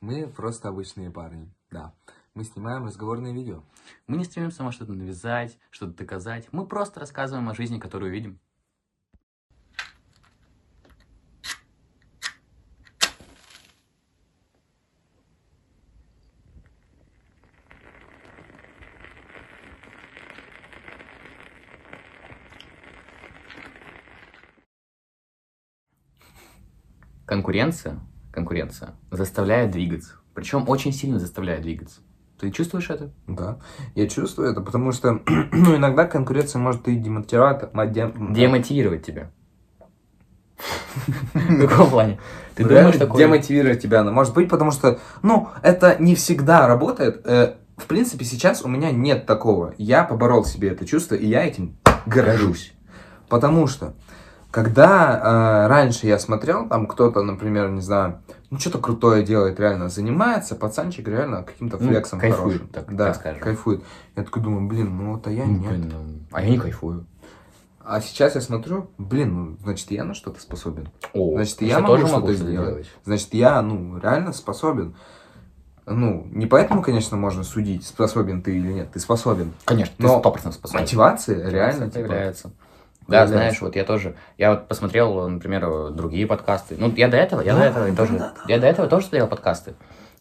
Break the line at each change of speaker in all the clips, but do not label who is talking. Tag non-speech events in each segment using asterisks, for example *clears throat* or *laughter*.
Мы просто обычные парни, да. Мы снимаем разговорные видео.
Мы не стремимся вам что-то навязать, что-то доказать. Мы просто рассказываем о жизни, которую видим. Конкуренция, конкуренция заставляет двигаться. Причем очень сильно заставляет двигаться. Ты чувствуешь это?
Да, я чувствую это, потому что *clears throat* ну, иногда конкуренция может и демотивировать.
Демотивировать тебя. *laughs* В каком плане?
Ты думаешь такое? Демотивировать тебя она может быть, потому что, ну, это не всегда работает. Э, в принципе, сейчас у меня нет такого. Я поборол себе это чувство, и я этим горжусь. Потому что когда э, раньше я смотрел, там кто-то, например, не знаю, ну что-то крутое делает, реально занимается, пацанчик реально каким-то ну, флексом ну, кайфует, хорошим.
Так, да, так
кайфует. Я такой думаю, блин, ну вот а я ну, нет. Блин,
ну, а я не кайфую.
А сейчас я смотрю, блин, ну, значит, я на что-то способен.
О,
значит, я могу что-то сделать. Делать. Значит, я, ну, реально способен. Ну, не поэтому, конечно, можно судить, способен ты или нет. Ты способен.
Конечно,
но ты 100% способен. Мотивация, мотивация реально
типа, появляется. Да, знаешь, вот я тоже, я вот посмотрел, например, другие подкасты. Ну, я до этого, я да, до этого да, тоже, да, да. я до этого тоже смотрел подкасты.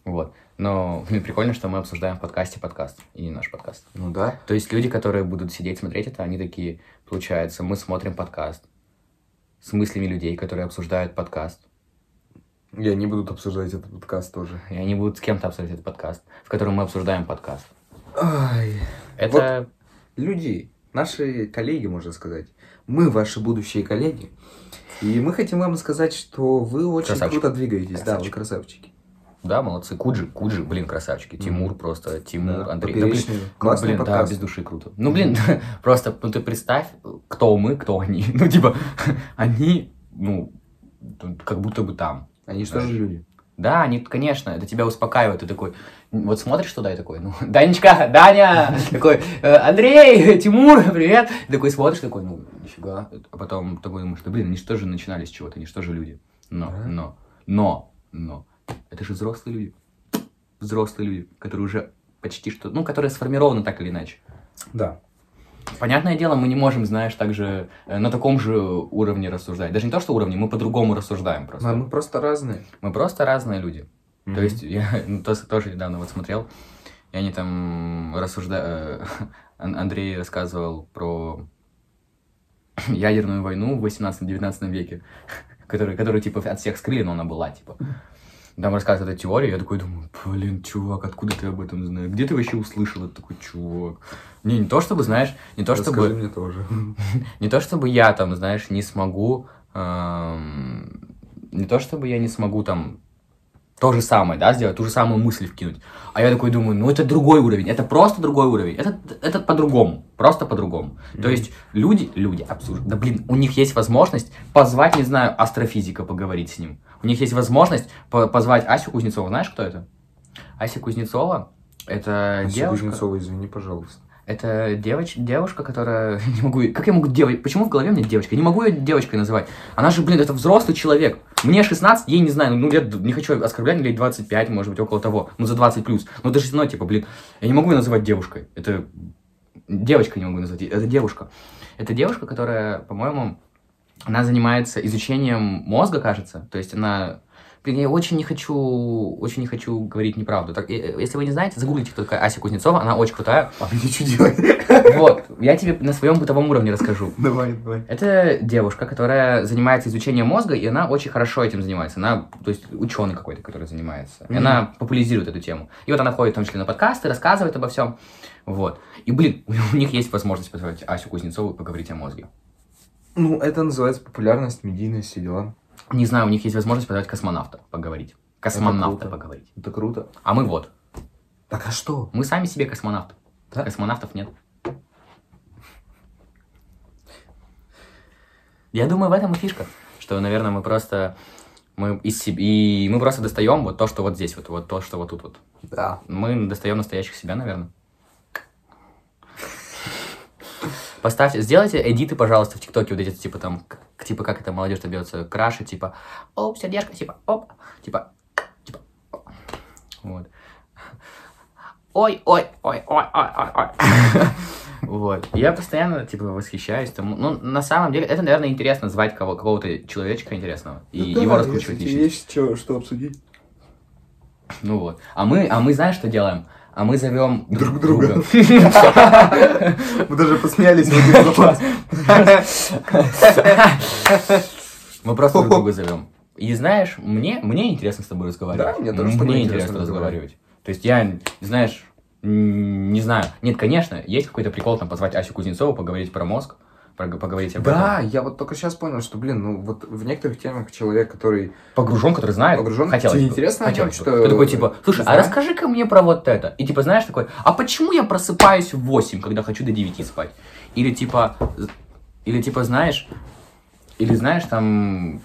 Вот. Но блин, *laughs* прикольно, что мы обсуждаем в подкасте подкаст, и не наш подкаст.
Ну да.
То есть люди, которые будут сидеть смотреть это, они такие, получается, мы смотрим подкаст с мыслями людей, которые обсуждают подкаст.
И они будут обсуждать этот подкаст тоже.
И они будут с кем-то обсуждать этот подкаст, в котором мы обсуждаем подкаст.
Ай.
Это...
Вот люди, наши коллеги, можно сказать, мы ваши будущие коллеги. И мы хотим вам сказать, что вы очень Красавчик. круто двигаетесь. Красавчик. Да, вы красавчики.
Да, молодцы. Куджи, Куджи, блин, красавчики. Mm. Тимур просто, Тимур, да, Андрей.
Да, блин,
классный блин, да, без души круто. Ну, блин, *laughs* просто, ну, ты представь, кто мы, кто они. *laughs* Ну, типа, *laughs* они, ну, как будто бы там.
Они же тоже люди.
Да, они, конечно, это тебя успокаивает. Ты такой, вот смотришь туда и такой, ну, *laughs* Данечка, Даня, *laughs* такой, «Э, Андрей, Тимур, привет. И такой смотришь, такой, ну, нифига. А потом такой думаешь, да блин, они что же начинали с чего-то, они что же люди. Но, но, но, но, это же взрослые люди. Взрослые люди, которые уже почти что, ну, которые сформированы так или иначе.
Да.
Понятное дело, мы не можем, знаешь, также э, на таком же уровне рассуждать. Даже не то, что уровне, мы по-другому рассуждаем просто.
А мы просто разные.
Мы просто разные люди. Mm-hmm. То есть я *laughs* ну, тоже, тоже недавно вот смотрел, и они там рассуждают... Э, *laughs* Андрей рассказывал про *clears throat* ядерную войну в 18-19 веке, *laughs* которую, которую, типа, от всех скрыли, но она была, типа. Там рассказывают эту теорию, я такой думаю, блин, чувак, откуда ты об этом знаешь? Где ты вообще услышал это такой чувак? Не, не то чтобы, знаешь, не то
Расскажи
чтобы...
мне тоже. *laughs*
Не то чтобы я там, знаешь, не смогу... Не то чтобы я не смогу там то же самое, да, сделать, ту же самую мысль вкинуть. А я такой думаю, ну это другой уровень, это просто другой уровень, это, это по-другому, просто по-другому. Mm-hmm. То есть люди, люди, абсурд, да блин, у них есть возможность позвать, не знаю, астрофизика поговорить с ним. У них есть возможность по позвать Асю Кузнецова, знаешь, кто это? Ася Кузнецова, это
Ася
девушка...
Кузнецова, извини, пожалуйста.
Это девоч... девушка, которая... *laughs* Не могу... Как я могу девочку... Почему в голове мне девочка? Я не могу ее девочкой называть. Она же, блин, это взрослый человек. Мне 16, ей не знаю, ну, лет... Не хочу оскорблять, лет 25, может быть, около того. Ну, за 20 плюс. Но даже равно, типа, блин, я не могу ее называть девушкой. Это... Девочка не могу назвать. Это девушка. Это девушка, которая, по-моему, она занимается изучением мозга, кажется. То есть она Блин, я очень не хочу, очень не хочу говорить неправду. Так, если вы не знаете, загуглите, кто такая Ася Кузнецова, она очень крутая.
А мне что делать? *laughs*
Вот, я тебе на своем бытовом уровне расскажу.
Давай, давай.
Это девушка, которая занимается изучением мозга, и она очень хорошо этим занимается. Она, то есть, ученый какой-то, который занимается. И mm-hmm. она популяризирует эту тему. И вот она ходит, в том числе, на подкасты, рассказывает обо всем. Вот. И, блин, *laughs* у них есть возможность позвать Асю Кузнецову и поговорить о мозге.
Ну, это называется популярность, медийность, все дела.
Не знаю, у них есть возможность позвать космонавта поговорить. Космонавта
это
поговорить.
Это круто.
А мы вот.
Так а что?
Мы сами себе космонавты. Да? Космонавтов нет. Я думаю, в этом и фишка. Что, наверное, мы просто мы из себя, и мы просто достаем вот то, что вот здесь, вот, вот то, что вот тут вот.
Да.
Мы достаем настоящих себя, наверное. Поставьте, сделайте эдиты, пожалуйста, в ТикТоке, вот эти, типа, там, типа, как это молодежь добьется, краши, типа, оп, сердечко, типа, оп, типа, типа, Вот. Ой, ой, ой, ой, ой, ой, ой. *laughs* Вот. Я постоянно, типа, восхищаюсь тому. Ну, на самом деле, это, наверное, интересно звать кого- какого-то человечка интересного и его раскручивать личность.
есть что, что обсудить.
Ну вот. А мы, а мы знаешь, что делаем? А мы зовем
Друг друга. *laughs* Мы даже посмеялись. *laughs*
Мы просто друг друга зовем. И знаешь, мне, мне интересно с тобой разговаривать.
Да, мне тоже
Мне
интересно
разговаривать. То есть я, знаешь, не знаю. Нет, конечно, есть какой-то прикол там позвать Асю Кузнецову, поговорить про мозг, поговорить об
Да,
этом.
я вот только сейчас понял, что, блин, ну вот в некоторых темах человек, который...
Погружен, который знает.
Погружен?
Хотелось
Тебе
бы.
интересно о
Хотелось
нем,
бы.
что-
Ты такой, типа, слушай, а расскажи-ка мне про вот это. И типа, знаешь, такой, а почему я просыпаюсь в 8, когда хочу до 9 спать? Или типа, или типа, знаешь, или знаешь, там,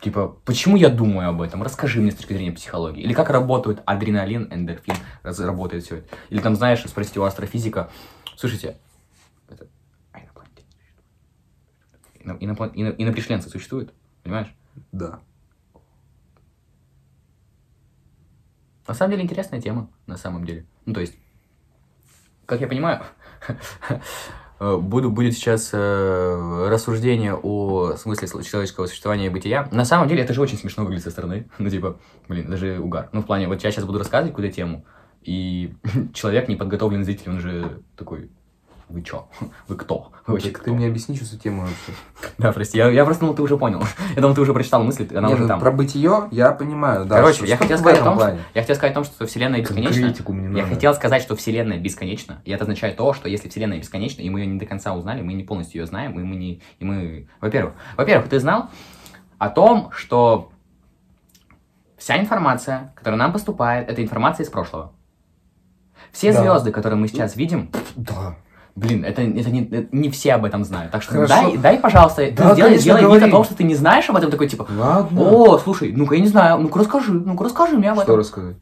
типа, почему я думаю об этом? Расскажи мне с точки зрения психологии. Или как работают адреналин, эндорфин, работает все это. Или там, знаешь, спросить у астрофизика, слушайте, это, а инопланетяне существуют? Ино- Инопришленцы существуют? Понимаешь?
Да.
На самом деле интересная тема, на самом деле. Ну, то есть, как я понимаю, *laughs* буду, будет сейчас э, рассуждение о смысле человеческого существования и бытия. На самом деле, это же очень смешно выглядит со стороны. *laughs* Ну, типа, блин, даже угар. Ну, в плане, вот я сейчас буду рассказывать какую-то тему, и *laughs* человек, неподготовленный зритель, он же такой, вы чё? *laughs* Вы кто? Вы *laughs* вообще
Так
кто?»
ты мне объясни, что за тема вообще.
Да, прости, я, я просто думал, ты уже понял. *laughs* Я думал, ты уже прочитал мысль, она
Не,
уже
ну,
там.
про бытие я понимаю, да.
Короче,
Что-
я
что
хотел сказать о том, что, я хотел сказать о том, что Вселенная бесконечна. Я хотел сказать, что Вселенная бесконечна, и это означает то, что если Вселенная бесконечна, и мы ее не до конца узнали, мы не полностью ее знаем, и мы не... И мы... Во-первых, во-первых, ты знал о том, что вся информация, которая нам поступает, это информация из прошлого. Все
Да.
звезды, которые мы сейчас видим,
Да.
Блин, это, это не, это не все об этом знают. Так что
Хорошо.
дай, дай, пожалуйста, ты
Да,
сделай,
конечно,
сделай вид
говори.
о том, что ты не знаешь об этом, такой типа,
Ладно.
о, слушай, ну-ка я не знаю, ну-ка расскажи, ну-ка расскажи мне об
Что
этом.
рассказать?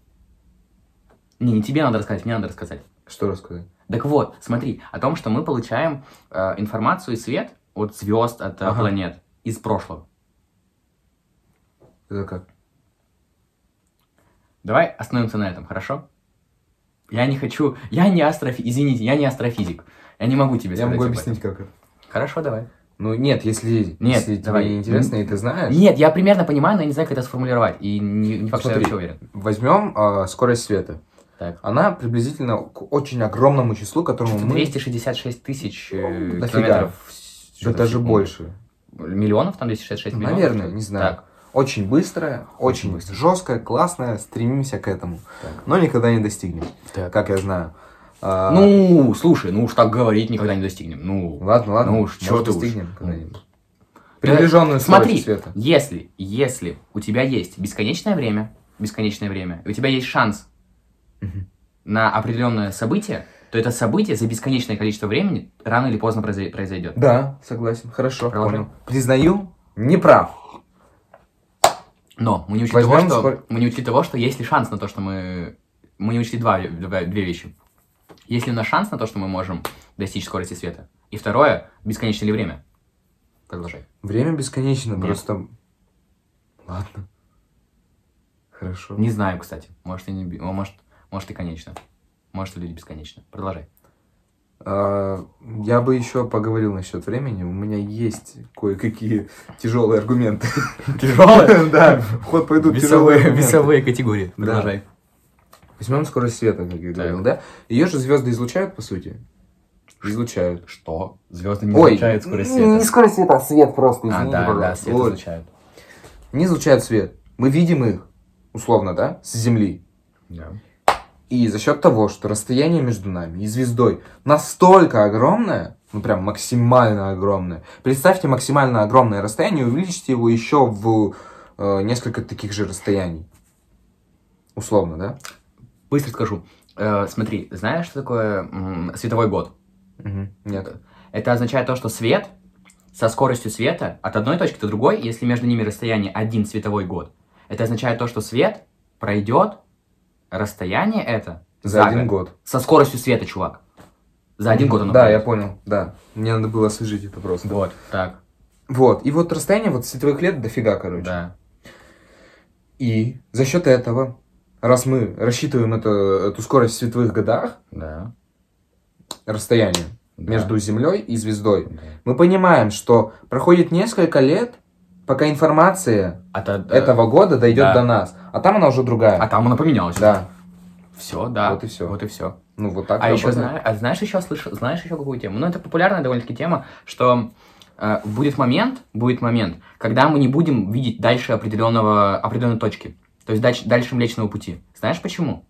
Не, не тебе надо рассказать, мне надо рассказать.
Что рассказать?
Так вот, смотри, о том, что мы получаем э, информацию и свет от звезд, от э,
Ага.
планет из прошлого.
Это как?
Давай остановимся на этом, хорошо? Я не хочу, я не астрофизик, извините, я не астрофизик. Я не могу тебе
Я могу
об
объяснить, как это.
Хорошо, давай.
Ну, нет, если,
Нет,
если
давай.
тебе интересно, и ты знаешь,
Нет, я примерно понимаю, но я не знаю, как это сформулировать. И не, не факт, что я
Смотри.
вообще уверен.
возьмем а, скорость света.
Так.
Она приблизительно к очень огромному числу, которому мы...
266 тысяч э,
дофига.
километров.
Да даже
секунду.
больше.
Миллионов там 266 миллионов?
Наверное, не знаю.
Так,
Очень быстрая, очень,
быстро.
жесткая, классная, стремимся к этому.
Так.
Но никогда не достигнем,
так.
как я знаю. А,
Ну, слушай, ну уж так говорить никогда не достигнем. Ну,
ладно, ладно,
ну уж,
может,
ты уж.
достигнем
Ну.
когда-нибудь. Приближенную
Смотри,
света.
если, если у тебя есть бесконечное время, бесконечное время, и у тебя есть шанс на определенное событие, то это событие за бесконечное количество времени рано или поздно произой- произойдет.
Да, согласен, хорошо,
Продолжай.
понял. Признаю, не прав.
Но мы не учли, того, что,
скор-
мы не учли того, что есть ли шанс на то, что мы... Мы не учли два- две вещи. Есть ли у нас шанс на то, что мы можем достичь скорости света? И второе, бесконечно ли время? Продолжай.
Время бесконечно,
Нет.
просто... Ладно. Хорошо.
Не знаю, кстати. Может, и не... Может, может и конечно. Может, и люди бесконечно. Продолжай.
А, Я бы еще поговорил насчет времени. У меня есть кое-какие тяжелые аргументы.
Тяжелые? *laughs*
Да, в ход пойдут тяжелые
весовые категории. Продолжай.
Возьмем скорость света, как я говорил, да? Ее же звезды излучают, по сути? Излучают.
Что? Звезды не
Ой,
излучают скорость света.
Не скорость света, а свет просто,
А, да, да,
пожалуйста.
свет
Вот.
излучают.
Не излучают свет. Мы видим их, условно, да, с Земли.
Да.
И за счет того, что расстояние между нами и звездой настолько огромное, ну прям максимально огромное. Представьте максимально огромное расстояние увеличьте его еще в э, несколько таких же расстояний. Условно, да?
Быстро скажу. Э, смотри, знаешь, что такое световой год?
Мгм. Нет.
Это означает то, что свет со скоростью света от одной точки до другой, если между ними расстояние один световой год, это означает то, что свет пройдет расстояние это
За один год.
Со скоростью света, чувак. За один год оно
Да,
пройдет.
я понял, да. Мне надо было освежить это просто.
Вот, так,
Вот, и вот расстояние вот световых лет дофига, короче.
да.
И за счет этого раз мы рассчитываем это, эту скорость в световых годах,
Да.
расстояние
Да.
между Землей и звездой,
Да.
мы понимаем, что проходит несколько лет, пока информация
А, та-
этого года дойдет
да.
до нас. А там она уже другая.
а там она поменялась.
Да.
Все, да.
Вот и всё.
Вот и все.
Ну, вот так
А еще знаешь, а знаешь еще слышал, знаешь еще какую тему? Ну, это популярная довольно-таки тема, что э, будет момент, будет момент, когда мы не будем видеть дальше определенного, определенной точки. То есть дальше, дальше Млечного Пути. Знаешь почему?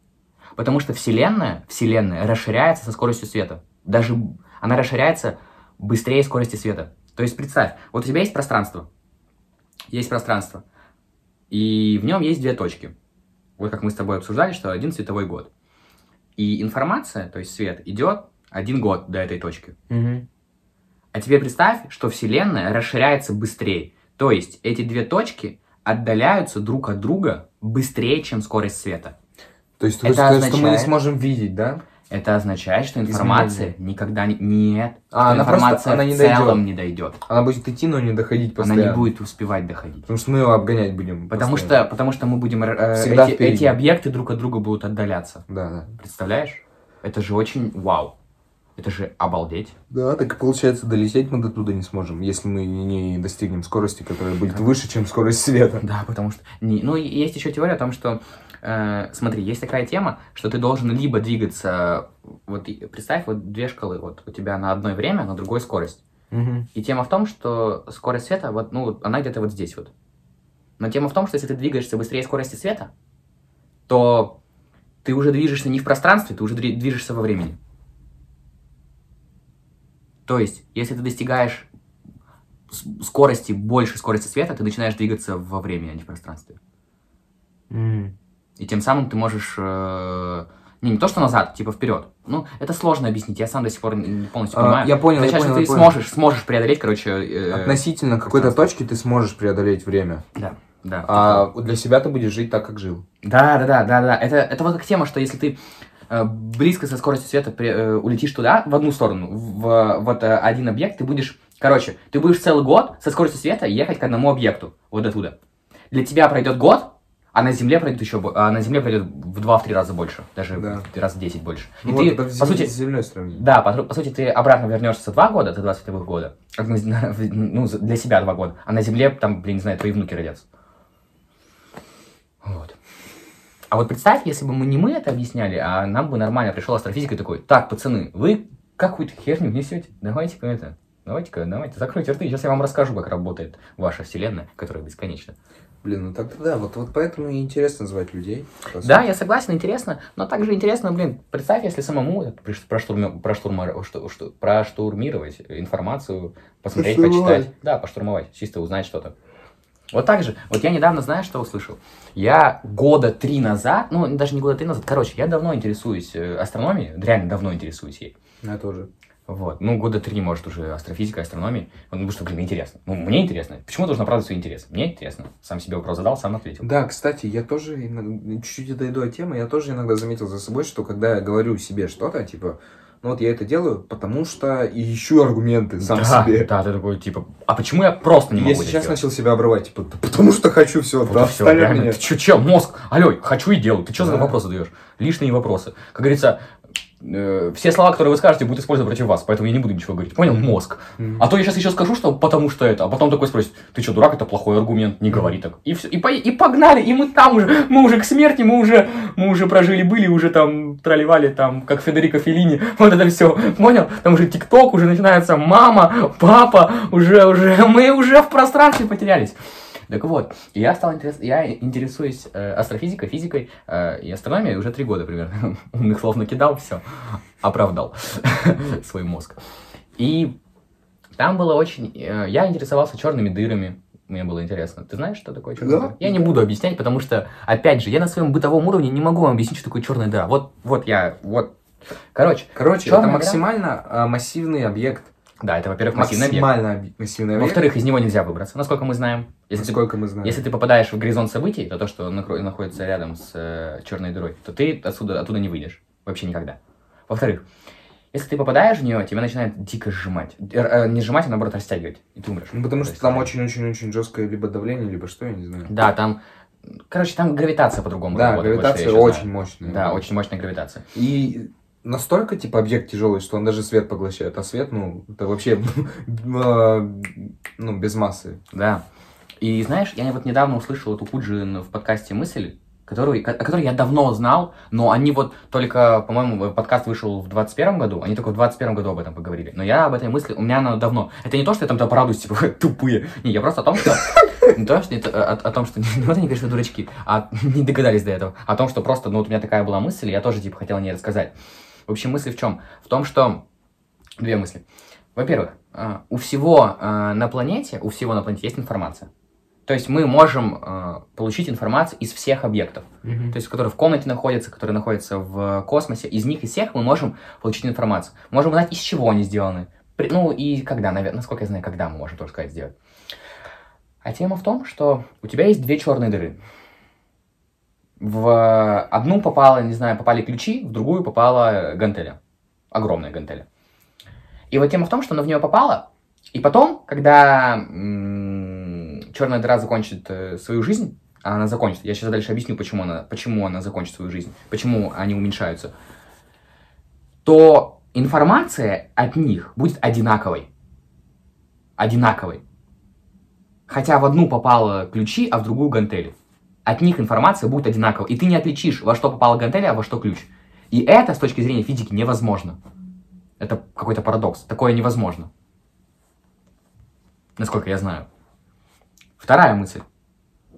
Потому что Вселенная, Вселенная расширяется со скоростью света. Даже она расширяется быстрее скорости света. То есть представь, вот у тебя есть пространство. Есть пространство. И в нем есть две точки. Вот как мы с тобой обсуждали, что один световой год. И информация, то есть свет, идет один год до этой точки.
Мгм.
А теперь представь, что Вселенная расширяется быстрее. То есть эти две точки отдаляются друг от друга быстрее, чем скорость света.
То есть
Это
сказать, что мы не
означает-
сможем видеть, да?
Это означает, что информация никогда не... Нет.
А, она просто-
информация
она не
в целом
дойдет.
не дойдет.
Она будет идти, но не доходить
Она
постоянно.
не будет успевать доходить.
Потому что мы его обгонять будем.
Потому
постоянно.
что, потому что мы будем... э,
Всегда
эти,
впереди.
эти объекты друг от друга будут отдаляться.
Да, да.
Представляешь? Это же очень вау. Это же обалдеть.
Да, так и получается, долететь мы до туда не сможем, если мы не достигнем скорости, которая будет выше, чем скорость света.
Да, потому что... Не, ну, и есть еще теория о том, что... э, смотри, есть такая тема, что ты должен либо двигаться... Вот представь, вот две шкалы. Вот у тебя на одной время, на другой скорость.
Мгм.
И тема в том, что скорость света, вот, ну, она где-то вот здесь вот. Но тема в том, что если ты двигаешься быстрее скорости света, то ты уже движешься не в пространстве, ты уже движешься во времени. То есть, если ты достигаешь скорости больше скорости света, ты начинаешь двигаться во времени, а не в пространстве.
М.
И тем самым ты можешь... э, Не, не то, что назад, типа вперед. Ну, это сложно объяснить, я сам до сих пор не полностью
А,
понимаю.
я понял, я
Означает,
понял,
что
я
ты
понял.
сможешь, сможешь преодолеть, короче... э,
Относительно какой-то точки ты сможешь преодолеть время.
Да, да.
А для себя ты будешь жить так, как жил.
Да, да, да, да, да. Это, это вот как тема, что если ты близко со скоростью света при- э, улетишь туда, в одну сторону, в, вот э, один объект, ты будешь, короче, ты будешь целый год со скоростью света ехать к одному объекту, вот оттуда. Для тебя пройдет год, а на Земле пройдет еще, а на Земле пройдет в 2-3 раза больше, даже
Да.
в раз в 10 больше. И
Ну
ты,
вот это
по сути,
с землей сравнить.
да, по, по сути, ты обратно вернешься за два года, за два световых года, *laughs* ну, для себя два года, а на Земле, там, блин, не знаю, твои внуки родятся. Вот. А вот представь, если бы мы не мы это объясняли, а нам бы нормально пришел астрофизик и такой, так, пацаны, вы какую-то херню несете, давайте-ка это, давайте-ка, давайте, закройте рты, сейчас я вам расскажу, как работает ваша вселенная, которая бесконечна.
Блин, ну так да, вот, вот поэтому и интересно звать людей.
Да, я согласен, интересно, но также интересно, блин, представь, если самому что- что- проштурмировать информацию, посмотреть, почитать. Да, поштурмовать, чисто узнать что-то. Вот так же, вот я недавно, знаешь, что услышал? Я года три назад, ну, даже не года три назад, короче, я давно интересуюсь э, астрономией, реально давно интересуюсь ей.
Я тоже.
Вот, ну, года три, может, уже астрофизика, астрономия. Ну, потому что, блин, интересно. Ну, мне интересно. Почему должен оправдывать свой интерес? Мне интересно. Сам себе вопрос задал, сам ответил.
Да, кстати, я тоже, чуть-чуть дойду от темы, я тоже иногда заметил за собой, что когда я говорю себе что-то, типа, ну вот я это делаю, потому что ищу аргументы сам
да,
себе.
Да, ты такой, типа, а почему я просто не могу
я сейчас начал себя обрывать, типа, «Да потому что хочу все,
Вот
да, от
реально.
меня.
Ты чё, чел, мозг, алло, хочу и делаю. Ты за
Да.
вопросы даешь? Лишние вопросы. Как говорится, э, все слова, которые вы скажете, будут использованы против вас, поэтому я не буду ничего говорить. Понял? Мозг. А то я сейчас еще скажу, что потому что это, а потом такой спросит, ты что, дурак, это плохой аргумент, не говори так. И все, и, по- и погнали, и мы там уже, мы уже к смерти, мы уже, мы уже прожили, были, уже там тролливали, там, как Федерико Феллини, *laughs* вот это все, понял? Там уже ТикТок, уже начинается мама, папа, уже, уже, мы уже в пространстве потерялись. Так вот, я стал интерес... я интересуюсь э, астрофизикой, физикой э, и астрономией уже три года примерно. *laughs* Умных слов накидал, все, оправдал *laughs* свой мозг. И там было очень... э, я интересовался черными дырами. Мне было интересно. Ты знаешь, что такое черная
Да.
дыра? Я не буду объяснять, потому что, опять же, я на своем бытовом уровне не могу вам объяснить, что такое черная дыра. Вот, вот я, вот. Короче,
Короче, это
дыра?
максимально а, массивный объект.
Да, это, во-первых, массивный объект.
Максимально массивный объект.
Во-вторых, из него нельзя выбраться, насколько мы знаем. Если ты
сколько мы знаем.
Если ты попадаешь в горизонт событий, то то, что находится рядом с э, черной дырой, то ты отсюда, оттуда не выйдешь. Вообще никогда. Во-вторых, если ты попадаешь в нее, тебя начинает дико сжимать. Э, не сжимать, а наоборот растягивать. И ты умрешь.
Ну, потому
То
что там очень-очень-очень жесткое либо давление, либо что, я не знаю.
Да, там Короче, там гравитация по-другому
Да,
работает, я
гравитация очень
знаю.
мощная.
Да, очень мощная гравитация.
И настолько, типа, объект тяжелый, что он даже свет поглощает. А свет, ну, это вообще, *laughs* э, ну, без массы.
Да. И знаешь, я вот недавно услышал эту Куджи в подкасте «Мысль», который, ко- о которой я давно знал, но они вот только, по-моему, подкаст вышел в 21 году, они только в 21 году об этом поговорили. Но я об этой мысли, у меня она давно. Это не то, что я там то порадуюсь, типа, *laughs* тупые. Не, я просто о том, что... *laughs* Не то, что о, о том, что... Ну, вот они, конечно, дурачки, а не догадались до этого. О том, что просто, ну, вот у меня такая была мысль, и я тоже, типа, хотел о ней рассказать. В общем, мысль в чем? В том, что... Две мысли. Во-первых, э, у всего э, на планете, у всего на планете есть информация. То есть мы можем э, получить информацию из всех объектов, то есть которые в комнате находятся, которые находятся в космосе. Из них, из всех мы можем получить информацию. Можем узнать, из чего они сделаны. При- ну и когда, наверное, насколько я знаю, когда мы можем тоже сказать сделать. А тема в том, что у тебя есть две черные дыры. В одну попало, не знаю, попали ключи, в другую попала гантеля. Огромная гантеля. И вот тема в том, что она в нее попала, и потом, когда черная дыра закончит э, свою жизнь, а она закончит, я сейчас дальше объясню, почему она, почему она закончит свою жизнь, почему они уменьшаются, то информация от них будет одинаковой. Одинаковой. Хотя в одну попало ключи, а в другую гантели. От них информация будет одинаковой. И ты не отличишь, во что попала гантеля, а во что ключ. И это с точки зрения физики невозможно. Это какой-то парадокс. Такое невозможно. Насколько я знаю. Вторая мысль.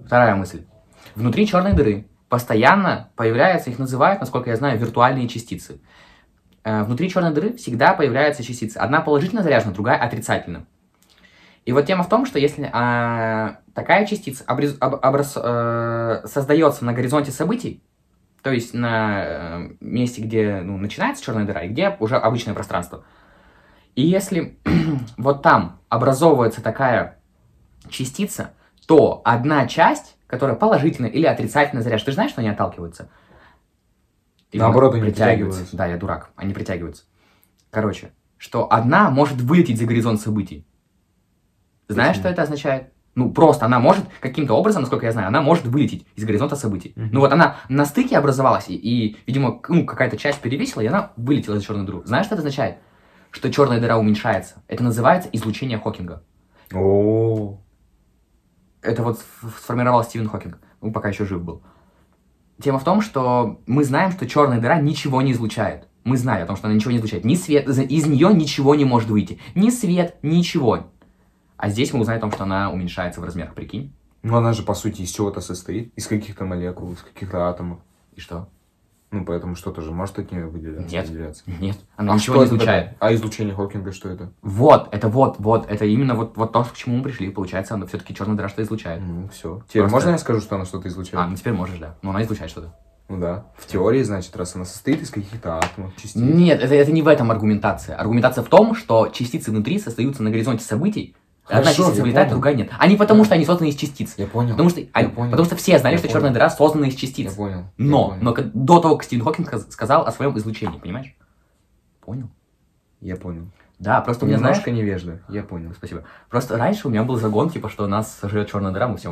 Вторая мысль. Внутри черной дыры постоянно появляются, их называют, насколько я знаю, виртуальные частицы. Э, Внутри черной дыры всегда появляются частицы. Одна положительно заряжена, другая отрицательно. И вот тема в том, что если а, такая частица обрез- об- образ- э, создается на горизонте событий, то есть на э, месте, где ну, начинается черная дыра, и где уже обычное пространство. И если *clears throat* вот там образовывается такая частица, то одна часть, которая положительно или отрицательно заряжена, ты же знаешь, что они отталкиваются? Или
Наоборот, они
притягиваются.
притягиваются.
Да, я дурак, они притягиваются. Короче, что одна может вылететь за горизонт событий. Знаешь,
Почему?
что это означает? Ну, просто она может, каким-то образом, насколько я знаю, она может вылететь из горизонта событий.
Мгм.
Ну вот она на стыке образовалась, и, и, видимо, ну, какая-то часть перевесила, и она вылетела из черной дыры. Знаешь, что это означает? Что черная дыра уменьшается. Это называется излучение Хокинга.
О,
Это вот сф- сформировал Стивен Хокинг, ну, пока еще жив был. Тема в том, что мы знаем, что черная дыра ничего не излучает. Мы знаем о том, что она ничего не излучает. Ни свет, из нее ничего не может выйти. Ни свет, ничего. А здесь мы узнаем о том, что она уменьшается в размерах, прикинь.
ну она же, по сути, из чего-то состоит. Из каких-то молекул, из каких-то атомов.
И что?
Ну, поэтому что-то же может от нее выделяться.
Нет.
выделяться.
Нет, она
А
ничего не
это
излучает.
такое? А излучение Хокинга что это?
Вот, это вот, вот, это именно вот, вот то, к чему мы пришли. Получается, она все-таки черная дыра что излучает.
Ну, все. Теперь
Просто-
можно я скажу, что она что-то
А,
излучает?
ну теперь можешь, да. Но она излучает что-то.
Ну да. В теории, значит, раз она состоит из каких-то атомов, частиц.
Нет, это, это не в этом аргументация. Аргументация в том, что частицы внутри создаются на горизонте событий. Одна
Хорошо,
частица
я
вылетает,
понял.
другая нет. Не потому, что они созданы из частиц.
Я понял.
Потому что, они-
понял.
потому что все знали,
Я
что
понял.
черная дыра создана из
Я
частиц.
понял. я
Но,
понял.
но до того, как Стивен Хокинг сказ- сказал о своем излучении, понимаешь? Понял?
Я понял.
Да, просто у меня, знаешь,
Немножко невежда. Я понял.
Спасибо. Просто раньше у меня был загон, типа, что нас сожрет черная дыра, мы все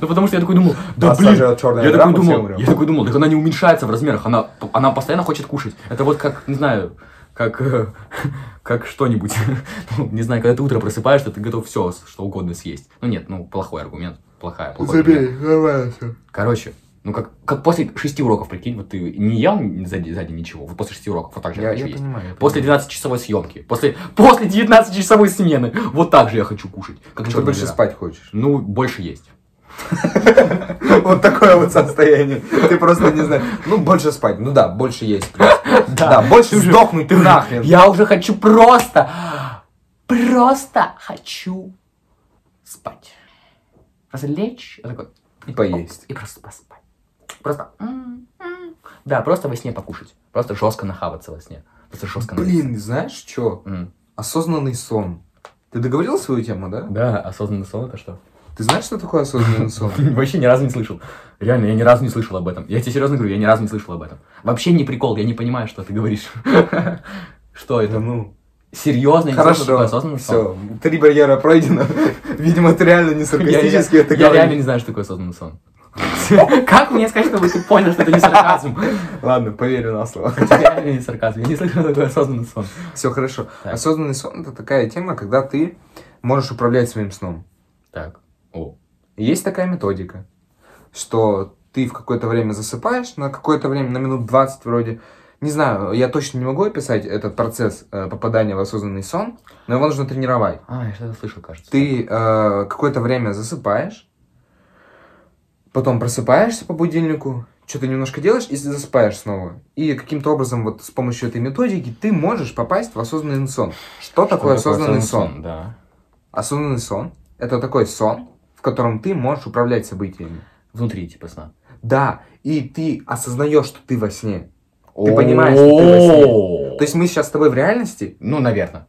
Ну, потому что я такой думал, да блин, я такой думал, я такой думал, так она не уменьшается в размерах, она, она постоянно хочет кушать. Это вот как, не знаю, как, э, *laughs* как что-нибудь. *laughs* Ну, не знаю, когда ты утром просыпаешься, ты готов все, что угодно съесть. Ну нет, ну плохой аргумент, плохая, плохой аргумент.
давай все.
Короче, ну как, как после шести уроков, прикинь, вот ты не ел сзади, сзади ничего, вот после шести уроков, вот так же я,
Я,
хочу
я
есть.
понимаю. я
После
понимаю.
12-часовой съемки, после, после 19-часовой смены, вот так же я хочу кушать, как
Ну, Ты больше
дыра.
спать хочешь.
Ну, больше есть. *laughs*
Вот такое вот состояние. Ты просто не знаешь. Ну, больше спать. Ну да, больше есть. Да, больше сдохнуть
ты
нахрен.
Я уже хочу просто, просто хочу спать. Просто лечь, такой,
И поесть.
и просто поспать. Просто, м, м. да, просто во сне покушать. Просто жестко нахаваться во сне. Просто жестко
Блин, знаешь что? Осознанный сон. Ты договорил свою тему, да?
Да, осознанный сон это что?
Ты знаешь, что такое осознанный сон? *laughs*
Вообще ни разу не слышал. Реально, я ни разу не слышал об этом. Я тебе серьезно говорю, я ни разу не слышал об этом. Вообще не прикол, я не понимаю, что ты говоришь. *laughs* Что
Это ну,
серьезно интересно, что такое
Хорошо,
осознанный сон.
все, три барьера пройдено. *laughs* Видимо, это реально не
Я,
саркастически,
я-
это
я реально не знаю, что такое осознанный сон. Как мне сказать, чтобы ты понял, что это не сарказм?
Ладно, поверю на слово.
Это реально не сарказм. Я не слышал, что такое осознанный сон.
Все хорошо.
Так.
Осознанный сон это такая тема, когда ты можешь управлять своим сном.
Так. О.
Есть такая методика, что ты в какое-то время засыпаешь, на какое-то время, на минут 20 вроде. Не знаю, я точно не могу описать этот процесс э, попадания в осознанный сон, но его нужно тренировать.
А, я что-то слышал, кажется.
Ты э, какое-то время засыпаешь, потом просыпаешься по будильнику, что-то немножко делаешь и засыпаешь снова. И каким-то образом вот с помощью этой методики ты можешь попасть в осознанный сон. Что, такое осознанный сон?
Да.
Осознанный сон – это такой сон, в котором ты можешь управлять событиями.
Внутри, типа, сна.
Да, и ты осознаешь, что ты во сне. Ты понимаешь, что ты во сне. То есть мы сейчас с тобой в реальности,
Ну, наверное.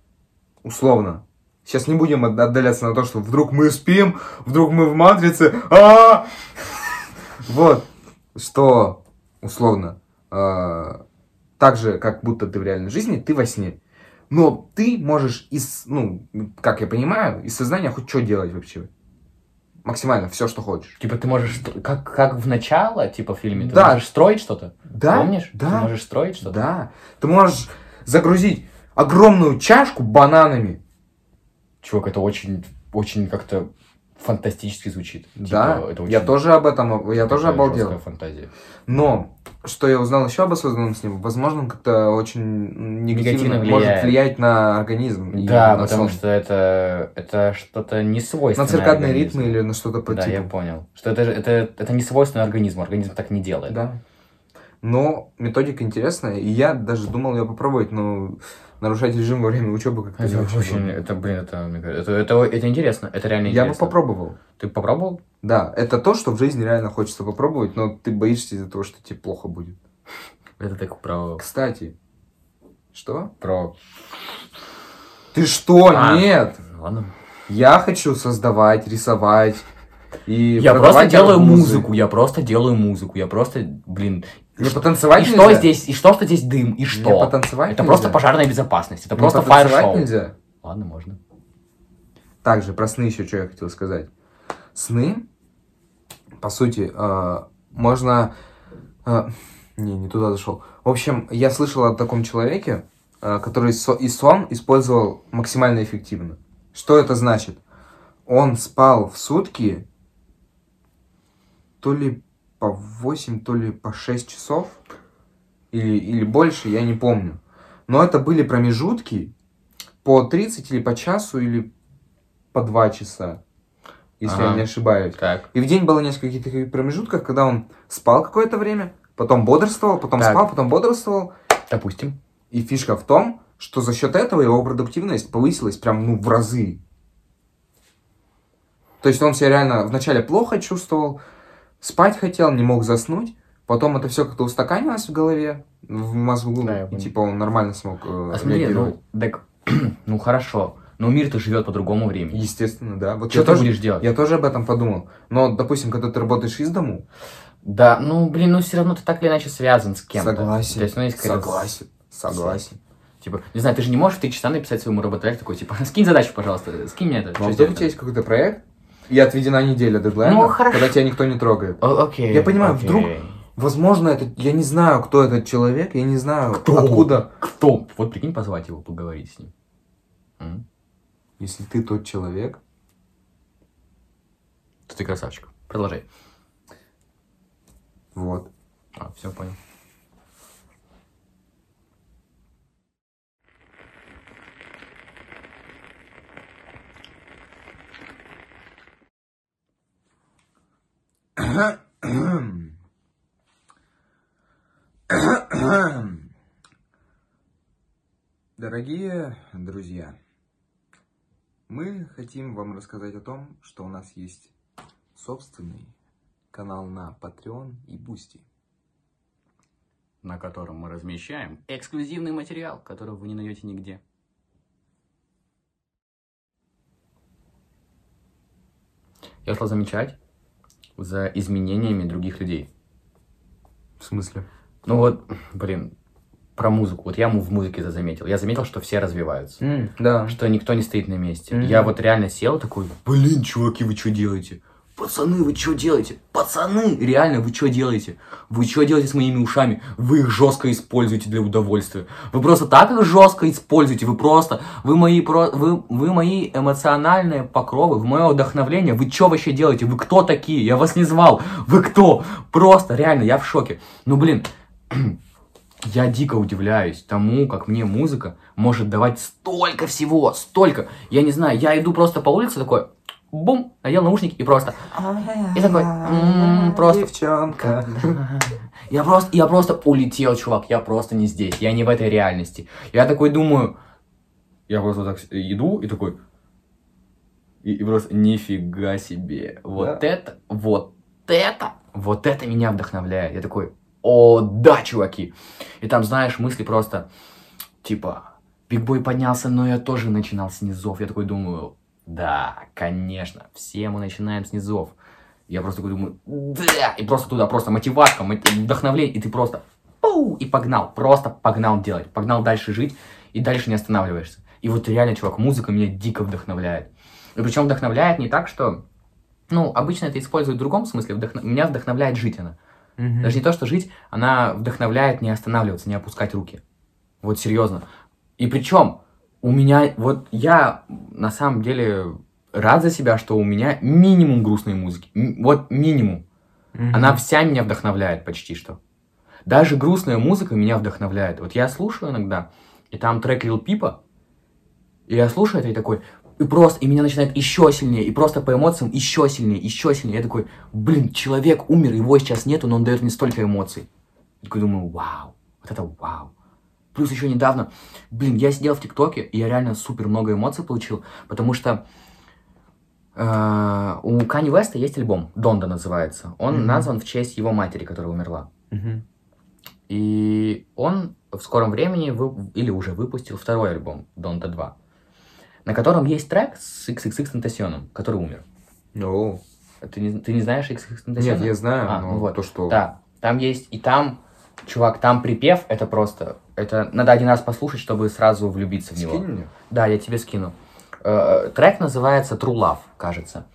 условно, сейчас не будем от- отдаляться на то, что вдруг мы спим, вдруг мы в матрице, а *laughs* Вот, что, условно, э, так же, как будто ты в реальной жизни, ты во сне. Но ты можешь из, ну, как я понимаю, из сознания хоть что делать вообще. Максимально все, что хочешь.
Типа, ты можешь, как, как в начало, типа, в фильме, ты
Да.
можешь строить что-то?
Да,
Помнишь?
да.
Ты можешь строить что-то?
Да. Ты можешь загрузить огромную чашку бананами.
Чувак, это очень, очень как-то фантастически звучит. Типа,
да.
это
Я
очень
тоже об этом, я тоже обалдел.
фантазия.
Но что я узнал еще об осознанном сне, возможно, он как-то очень негативно,
Негативно
может влиять на организм.
Да,
на
потому
сон.
что это, это что-то не
на
свойственное
циркадные
организму.
ритмы или на что-то по
Да, я
типу.
понял. Что это, это, это не свойственно организму, организм так не делает.
Да. Но методика интересная, и я даже думал ее попробовать, но нарушать режим во время учебы как-то
Это
очень
очень, это, блин, это, мне кажется, это, это, это интересно, это реально
Я бы
интересно.
попробовал.
Ты попробовал?
Да, это то, что в жизни реально хочется попробовать, но ты боишься из-за того, что тебе плохо будет.
Это так про...
Кстати, что?
про...
Ты что?
А.
Нет!
Ладно.
Я хочу создавать, рисовать и
Я просто делаю
арбузы.
музыку, я просто делаю музыку, я просто, блин...
Не
что-
потанцевать
и что
нельзя?
здесь, и что, что здесь дым, и
Не
что?
потанцевать
Это
нельзя?
просто пожарная безопасность, это
Не
просто фаер-шоу.
нельзя?
Ладно, можно.
Также про сны еще что я хотел сказать. Сны, по сути, э, можно... э, не, не туда зашел. В общем, я слышал о таком человеке, э, который со- и сон использовал максимально эффективно. Что это значит? Он спал в сутки то ли по 8, то ли по 6 часов, или, или больше, я не помню. Но это были промежутки по 30 или по часу, или по 2 часа, если я
Ага.
не ошибаюсь.
Так.
И в день было несколько таких промежутков, когда он спал какое-то время, потом бодрствовал, потом
Так.
спал, потом бодрствовал.
Допустим.
И фишка в том, что за счет этого его продуктивность повысилась прям ну в разы. То есть он себя реально вначале плохо чувствовал, спать хотел, не мог заснуть, потом это все как-то устаканилось в голове, в мозгу,
Да,
и типа он нормально смог э,
А смотри, ну, так, *clears throat* ну хорошо, но мир-то живет по другому времени.
Естественно, да. Вот
Что ты
тоже,
будешь делать?
я тоже об этом подумал. Но, допустим, когда ты работаешь из дому,
Да, ну, блин, ну все равно ты так или иначе связан с кем-то.
согласен,
То есть, ну, есть
согласен, согласен.
Типа, не знаю, ты же не можешь в три часа написать своему работодателю такой, типа, *laughs* скинь задачу, пожалуйста, скинь мне это.
Ну, а вдруг у тебя есть какой-то проект, и отведена неделя дедлайна,
Ну, хорошо.
когда тебя никто не трогает.
О, Окей.
Я понимаю,
окей.
вдруг- Возможно, это... Я не знаю, кто этот человек, я не знаю,
Кто?
откуда...
Кто? Вот прикинь, позвать его, поговорить с ним. М?
Если ты тот человек...
То ты красавчик. Продолжай.
Вот.
А, все, понял.
Дорогие друзья, мы хотим вам рассказать о том, что у нас есть собственный канал на Patreon и Boosty.
На котором мы размещаем эксклюзивный материал, которого вы не найдете нигде. Я стал замечать за изменениями других людей.
В смысле?
Ну вот, блин, про музыку. Вот я в музыке это заметил. Я заметил, что все развиваются.
М, Да.
Что никто не стоит на месте.
Мгм.
Я вот реально сел такой, блин, чуваки, вы что делаете? Пацаны, вы что делаете? Пацаны, реально, вы что делаете? Вы что делаете с моими ушами? Вы их жестко используете для удовольствия. Вы просто так их жестко используете. Вы просто, вы мои, про, вы, вы мои эмоциональные покровы, вы мое вдохновление. Вы что вообще делаете? Вы кто такие? Я вас не звал. Вы кто? Просто, реально, я в шоке. Ну, блин, *clears throat* я дико удивляюсь тому, как мне музыка может давать столько всего, столько. Я не знаю, я иду просто по улице такой, бум, надел наушники и просто... И такой, просто-
Девчонка.
Я просто, я просто улетел, чувак, я просто не здесь, я не в этой реальности. Я такой думаю, я просто так иду и такой, и, и просто нифига себе, вот
Да.
это, вот это, вот это меня вдохновляет. Я такой, о, да, чуваки. И там, знаешь, мысли просто, типа, Бигбой поднялся, но я тоже начинал с низов. Я такой думаю, да, конечно, все мы начинаем с низов. Я просто такой думаю, да, и просто туда, просто мотивашка, мот- вдохновление, и ты просто, пау, и погнал, просто погнал делать, погнал дальше жить, и дальше не останавливаешься. И вот реально, чувак, музыка меня дико вдохновляет. И причем вдохновляет не так, что, ну, обычно это используют в другом смысле, вдохно- меня вдохновляет жить она.
Мгм.
Даже не то, что жить, она вдохновляет не останавливаться, не опускать руки. Вот серьезно. И причем у меня, вот я на самом деле рад за себя, что у меня минимум грустной музыки. М- Вот минимум.
Мгм.
Она вся меня вдохновляет почти что. Даже грустная музыка меня вдохновляет. Вот я слушаю иногда, и там трек Lil Пипа, и я слушаю это и такой, и просто, и меня начинает еще сильнее, и просто по эмоциям еще сильнее, еще сильнее. Я такой, блин, человек умер, его сейчас нету, но он дает мне столько эмоций. Я такой думаю, вау, вот это вау. Плюс еще недавно, блин, я сидел в ТикТоке, и я реально супер много эмоций получил, потому что э, у Кани Веста есть альбом, Донда называется. Он
Мгм.
назван в честь его матери, которая умерла.
Мгм.
И он в скором времени вы- или уже выпустил второй альбом, Донда 2, на котором есть трек с XXX Тентасионом, который умер.
О.
Ты не, ты не знаешь XXX Тентасиона?
Нет, я знаю,
А,
но
ну вот.
то, что...
Да, там есть, и там, чувак, там припев, это просто, это надо один раз послушать, чтобы сразу влюбиться в него.
Скинь мне.
Да, я тебе скину. Э, Трек называется True Love, кажется.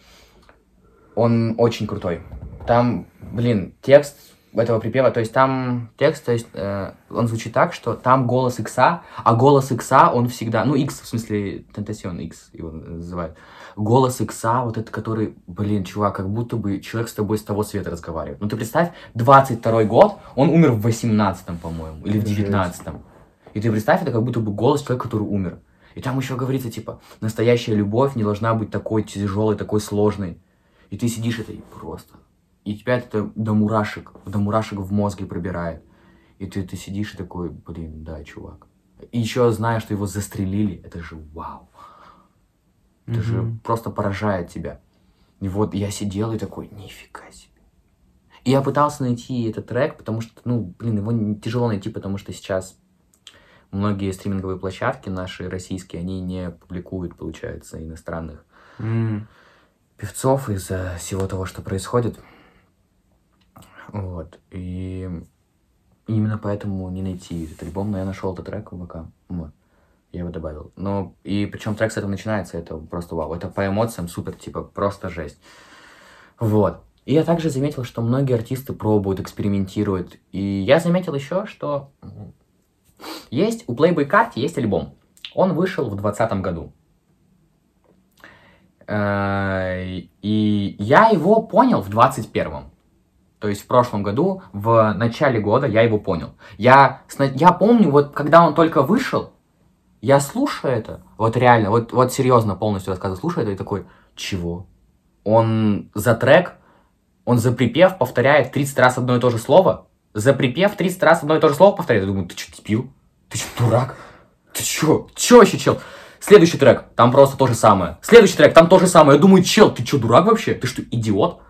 Он очень крутой. Там, блин, текст этого припева, то есть там текст, то есть э, он звучит так, что там голос Икса, а голос Икса, он всегда, ну, Икс, в смысле, Тентасион Икс его называют. Голос Икса, вот этот, который, блин, чувак, как будто бы человек с тобой с того света разговаривает. Ну, ты представь, 22 год, он умер в 18-м, по-моему, или в
Жесть.
19-м. И ты представь, это как будто бы голос человека, который умер. И там еще говорится, типа, настоящая любовь не должна быть такой тяжелой, такой сложной. И ты сидишь это и просто. И тебя это до мурашек, до мурашек в мозге пробирает. И ты, ты сидишь и такой, блин, да, чувак. И еще зная, что его застрелили, это же вау. Это же
Мгм.
просто поражает тебя. И вот я сидел и такой, нифига себе. И я пытался найти этот трек, потому что, ну, блин, его тяжело найти, потому что сейчас многие стриминговые площадки наши российские, они не публикуют, получается, иностранных
М.
певцов из-за всего того, что происходит. Вот. И именно поэтому не найти этот альбом, но я нашел этот трек в ВК. Вот. Я его добавил. Но и причем трек с этого начинается, это просто вау. Это по эмоциям супер, типа, просто жесть. Вот. И я также заметил, что многие артисты пробуют, экспериментируют. И я заметил еще, что есть у Playboy Card есть альбом. Он вышел в 2020 году. Э, И я его понял в 21-м. То есть в прошлом году, в начале года я его понял. Я, я помню, вот когда он только вышел, я слушаю это, вот реально, вот, вот серьезно полностью рассказываю, слушаю это и такой, чего? Он за трек, он за припев повторяет 30 раз одно и то же слово, за припев 30 раз одно и то же слово повторяет. Я думаю, ты что, дебил? Ты что, дурак? Ты чё? Чё вообще, чел? Следующий трек, там просто то же самое. Следующий трек, там то же самое. Я думаю, чел, ты чё, дурак вообще? Ты что, идиот?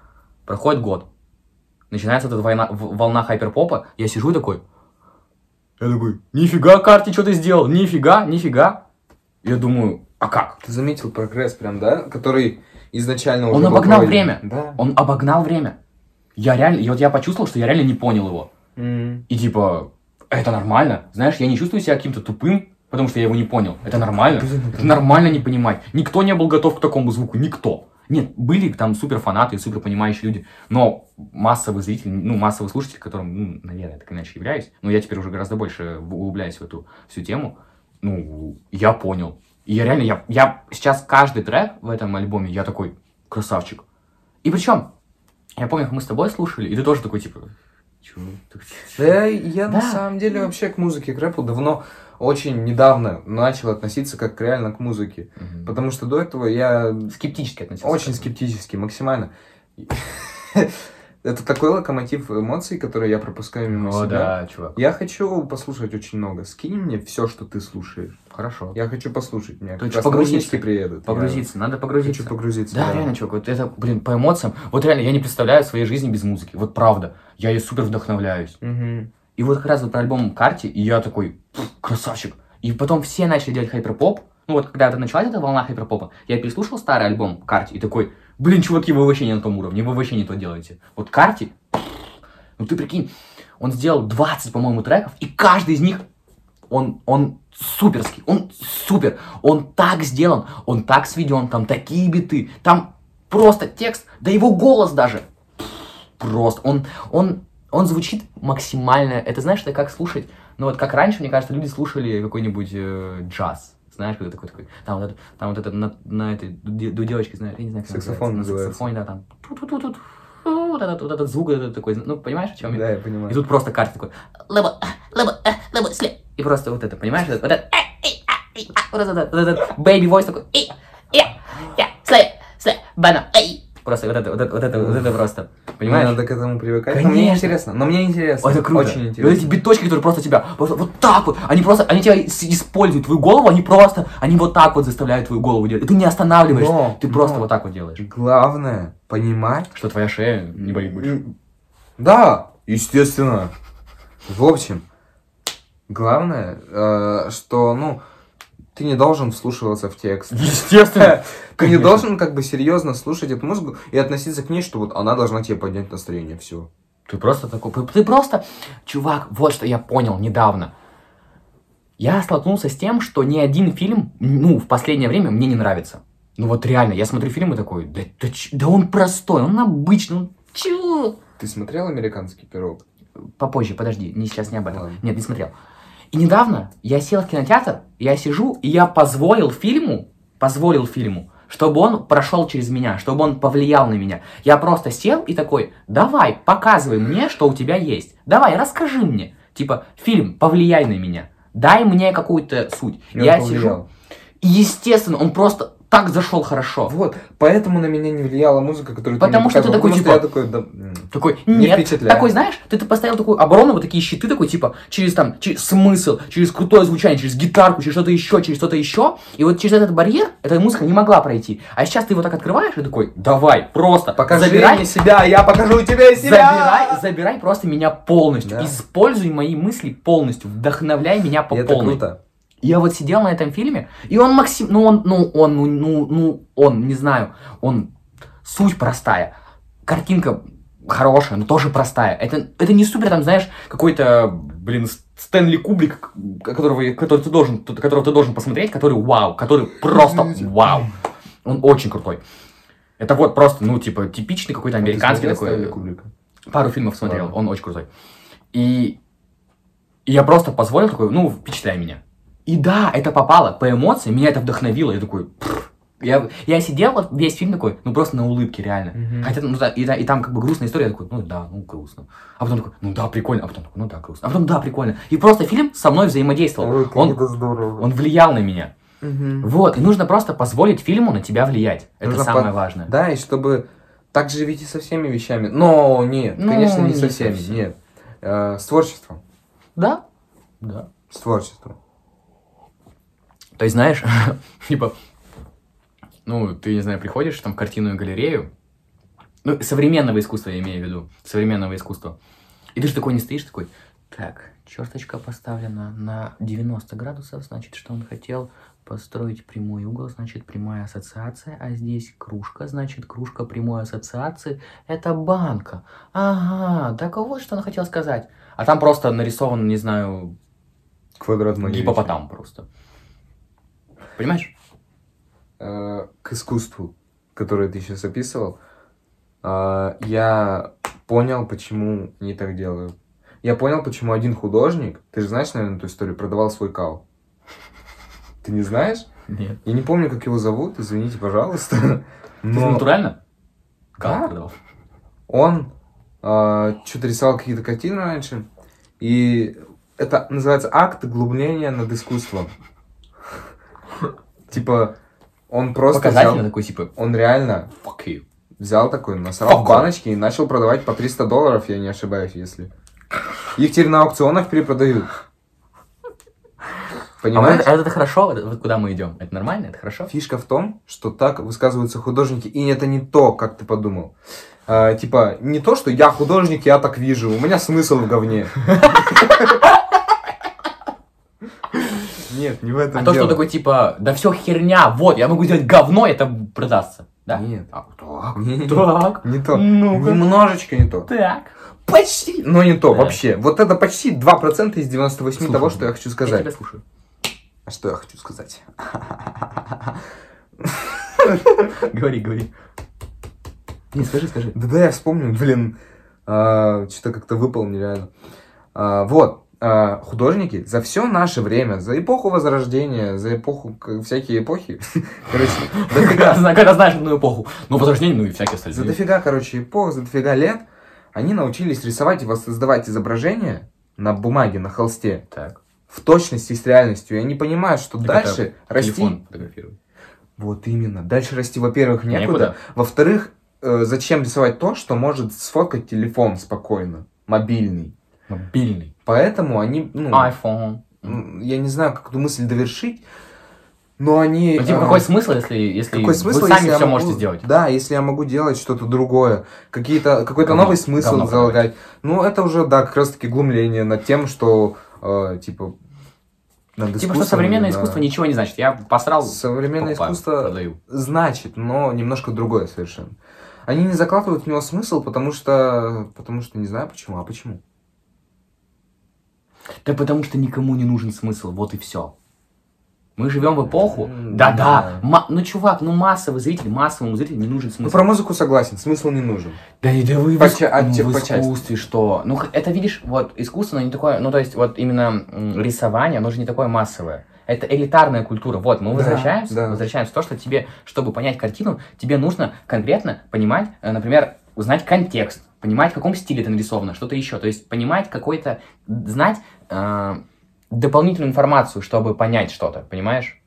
Проходит год. Начинается эта война, волна хайперпопа. Я сижу и такой. Я такой, нифига, Карти, что ты сделал? Нифига, нифига. Я думаю, а как?
Ты заметил прогресс прям, да? Который изначально
Он
уже был
обогнал
пройден.
время.
Да.
Он обогнал время. Я реально, и вот я почувствовал, что я реально не понял его.
М.
И типа, Это нормально. Знаешь, я не чувствую себя каким-то тупым, потому что я его не понял. Это нормально.
Это
нормально не понимать. Никто не был готов к такому звуку. Никто. Нет, были там супер фанаты, супер понимающие люди, но массовый зритель, ну, массовый слушатель, которым, ну, наверное, так иначе являюсь, но я теперь уже гораздо больше углубляюсь в эту всю тему, ну, я понял. И я реально, я, я сейчас каждый трек в этом альбоме, я такой, красавчик. И причем, я помню, мы с тобой слушали, и ты тоже такой, типа,
Да, я на
Да.
самом деле вообще к музыке, к рэпу давно, очень недавно начал относиться как реально к музыке. Потому что до этого я
Скептически относился.
очень скептически, максимально. *laughs* Это такой локомотив эмоций, который я пропускаю мимо
О,
себя.
да, чувак.
Я хочу послушать очень много. Скинь мне все, что ты слушаешь.
Хорошо.
Я хочу послушать. Мне
То есть погрузиться.
приедут.
Погрузиться, надо
Я
погрузиться.
хочу погрузиться.
Да, реально, чувак, вот это, блин, по эмоциям. Вот реально, я не представляю своей жизни без музыки. Вот правда. Я ей супер вдохновляюсь.
Мгм.
И вот как раз вот про альбом Карти, и я такой, «Пф, красавчик. И потом все начали делать хайперпоп. Ну вот, когда это началась эта волна хайперпопа, я переслушал старый альбом Карти и такой, блин, чуваки, вы вообще не на том уровне, вы вообще не то делаете. Вот Карти, ну ты прикинь, он сделал 20, по-моему, треков, и каждый из них, он, он суперский, он супер, он так сделан, он так сведен, там такие биты, там просто текст, да его голос даже, просто, он, он, он звучит максимально, это знаешь, это как слушать, ну вот как раньше, мне кажется, люди слушали какой-нибудь э, джаз, знаешь, когда такой такой, там вот это, там вот это на, на этой ду- дудевочке, знаешь, я не знаю, как
Саксофон
называется, на саксофоне, да, там, ту-ту-ту-ту, вот этот, вот этот звук, этот такой, ну, понимаешь, о чем я?
Да, я понимаю.
И тут просто карта такой, а, лыбо, а, лыбо, сле. И просто вот это, понимаешь? Вот это, э, эй, а, а, вот этот, вот этот baby voice такой, эй, я, я, сле, сле, бана, эй. Просто вот это, вот это, вот это, вот это просто, понимаешь?
надо к этому привыкать. Но мне
Конечно.
интересно. Но мне интересно.
О, это круто.
Очень
И Вот эти
интересно.
биточки, которые просто тебя, просто вот так вот, они просто, они тебя используют, твою голову, они просто, они вот так вот заставляют твою голову делать. И ты не останавливаешься,
Но,
ты просто
но.
вот так вот делаешь.
Главное понимать.
Что твоя шея не болит больше.
Да, естественно. В общем, главное, э, что, ну, ты не должен вслушиваться в текст. *laughs*
Естественно. *laughs*
Ты не должен как бы серьезно слушать эту музыку и относиться к ней, что вот она должна тебе поднять настроение. Все.
Ты просто такой, ты- просто, чувак, вот что я понял недавно. Я столкнулся с тем, что ни один фильм, ну, в последнее время мне не нравится. Ну вот реально, я смотрю фильм и такой, да, да, да он простой, он обычный, ну чего?
Ты смотрел американский пирог?
Попозже, подожди, не сейчас не об этом.
Ладно.
Нет, не смотрел. И недавно я сел в кинотеатр, я сижу, и я позволил фильму, позволил фильму, чтобы он прошел через меня, чтобы он повлиял на меня. Я просто сел и такой, давай, показывай мне, что у тебя есть. Давай, расскажи мне. Типа, фильм, повлияй на меня. Дай мне какую-то суть.
И
я
повлиял.
сижу, и естественно, он просто так зашел хорошо.
Вот, поэтому на меня не влияла музыка, которую
Потому
ты
что ты такой, типа,
я такой, да,
Такой,
Не
нет,
впечатляет.
такой, знаешь, ты, поставил такую оборону, вот такие щиты, такой, типа, через там, через смысл, через крутое звучание, через гитарку, через что-то еще, через что-то еще, и вот через этот барьер эта музыка не могла пройти. А сейчас ты его так открываешь и такой, давай, просто,
покажи
забирай,
мне себя, я покажу тебе себя.
забирай, забирай просто меня полностью,
Да.
используй мои мысли полностью, вдохновляй меня по
это
полной.
круто.
Я вот сидел на этом фильме, и он максим, ну он, ну он, ну, ну, ну он, не знаю, он суть простая, картинка хорошая, но тоже простая. Это, это не супер, там, знаешь, какой-то, блин, Стэнли Кубрик, которого, который ты должен, которого ты должен посмотреть, который вау, который просто вау. Он очень крутой. Это вот просто, ну, типа, типичный какой-то американский
А Ты смотрел
такой.
Кубрика?
Пару фильмов смотрел,
Ладно.
он очень крутой. И, и я просто позволил такой, ну, впечатляй меня. И да, это попало по эмоциям, меня это вдохновило. Я такой, я, я сидел весь фильм такой, ну просто на улыбке реально.
Мгм.
Хотя, ну, да, и, и там как бы грустная история, я такой, ну да, ну грустно. А потом такой, ну да, прикольно, а потом такой, ну да, грустно. А потом да, прикольно. И просто фильм со мной взаимодействовал.
Ой,
Он,
здорово.
он влиял на меня.
Мгм.
Вот, и нужно просто позволить фильму на тебя влиять. Это
Нужно
самое
по-
важное.
Да, и чтобы так же ведь и со всеми вещами. Но нет,
Ну,
конечно, не,
не
со всеми,
совсем.
нет. Э, с творчеством.
Да? Да.
С творчеством.
То есть, знаешь, *laughs* типа, ну, ты, не знаю, приходишь там в картинную галерею, ну, современного искусства я имею в виду, современного искусства, и ты же такой не стоишь, такой, так, черточка поставлена на 90 градусов, значит, что он хотел Построить прямой угол, значит прямая ассоциация, а здесь кружка, значит кружка прямой ассоциации. Это банка. Ага, так вот что она хотела сказать. А там просто нарисован, не знаю,
Квадрат Малевича.
гипопотам просто. Понимаешь?
Э, К искусству, которое ты сейчас описывал, э, я понял, почему они так делают. Я понял, почему один художник, ты же знаешь, наверное, эту историю, продавал свой кал. Ты не знаешь?
Нет.
Я не помню, как его зовут, извините, пожалуйста. *laughs*
Ты
Но
натурально?
Да.
Как продал?
он что-то рисовал какие-то картины раньше, и это называется акт углубления над искусством. Типа, он просто
Показательно
взял,
такой, типа,
он реально
fuck you.
взял такой, насрал
Fuck
в баночки и начал продавать по 300 долларов, я не ошибаюсь, если. Их теперь на аукционах перепродают.
А вот
Понимаешь?
это, это хорошо, вот вот куда мы идем. Это нормально, это хорошо.
Фишка в том, что так высказываются художники, и это не то, как ты подумал. А, типа, не то, что я художник, я так вижу, у меня смысл в говне. *laughs* Нет, не в этом
А то, что
дело.
такой, типа, да все херня, вот, я могу сделать говно, это продастся. Да?
Нет.
А, так.
Не,
Так.
не то.
Ну-ка.
Немножечко не то.
Так.
Почти, но не то
Да.
вообще. Вот это почти 2% из 98
Слушай,
того, что я хочу
Я
сказать.
тебя слушаю.
А что я хочу сказать? *laughs*
Говори, говори. Не, скажи, скажи.
Да да, я вспомню, блин, что-то как-то выпал нереально. А, вот, а, художники за все наше время, за эпоху Возрождения, за эпоху, всякие эпохи, *laughs* короче, дофига,
Когда знаешь одну эпоху. Ну, возрождение, ну и всякие
за
остальные.
дофига, короче, эпох, за дофига лет, они научились рисовать и воссоздавать изображения на бумаге, на холсте,
Так.
в точности с реальностью, и они понимают, что
Так
дальше расти... Вот именно. Дальше расти, во-первых, некуда.
Некуда.
Во-вторых, э, зачем рисовать то, что может сфоткать телефон спокойно, мобильный.
Мобильный.
Поэтому они, ну,
iPhone.
я не знаю, как эту мысль довершить, но они...
Ну, типа,
э,
какой смысл, если, если
какой смысл,
вы сами
если
все
могу-
можете сделать?
Да, если я могу делать что-то другое, какие-то, какой-то
Говно.
новый смысл
Говно
залагать. Ну, это уже, да, как раз-таки глумление над тем, что, э, типа, над
Типа, что современное
да.
искусство ничего не значит. Я посрал,
Современное
покупаю,
искусство
продаю.
значит, но немножко другое совершенно. Они не закладывают в него смысл, потому что, потому что не знаю почему, а почему?
Да потому что никому не нужен смысл, вот и все. Мы живем в эпоху. Да-да.
да.
ма- Ну, чувак, ну массовый зритель, массовому зрителю не нужен
Ну,
смысл.
про музыку согласен, смысл не нужен.
Да и да вы в,
По ча- а
ну, в искусстве что? Ну, это, видишь, вот искусство, оно не такое, ну, то есть, вот именно рисование, оно же не такое массовое. Это элитарная культура. Вот, мы
Да,
возвращаемся,
да.
возвращаемся в то, что тебе, чтобы понять картину, тебе нужно конкретно понимать, э, например, узнать контекст, понимать, в каком стиле это нарисовано, что-то еще. То есть понимать какой-то, знать э, дополнительную информацию, чтобы понять что-то, понимаешь?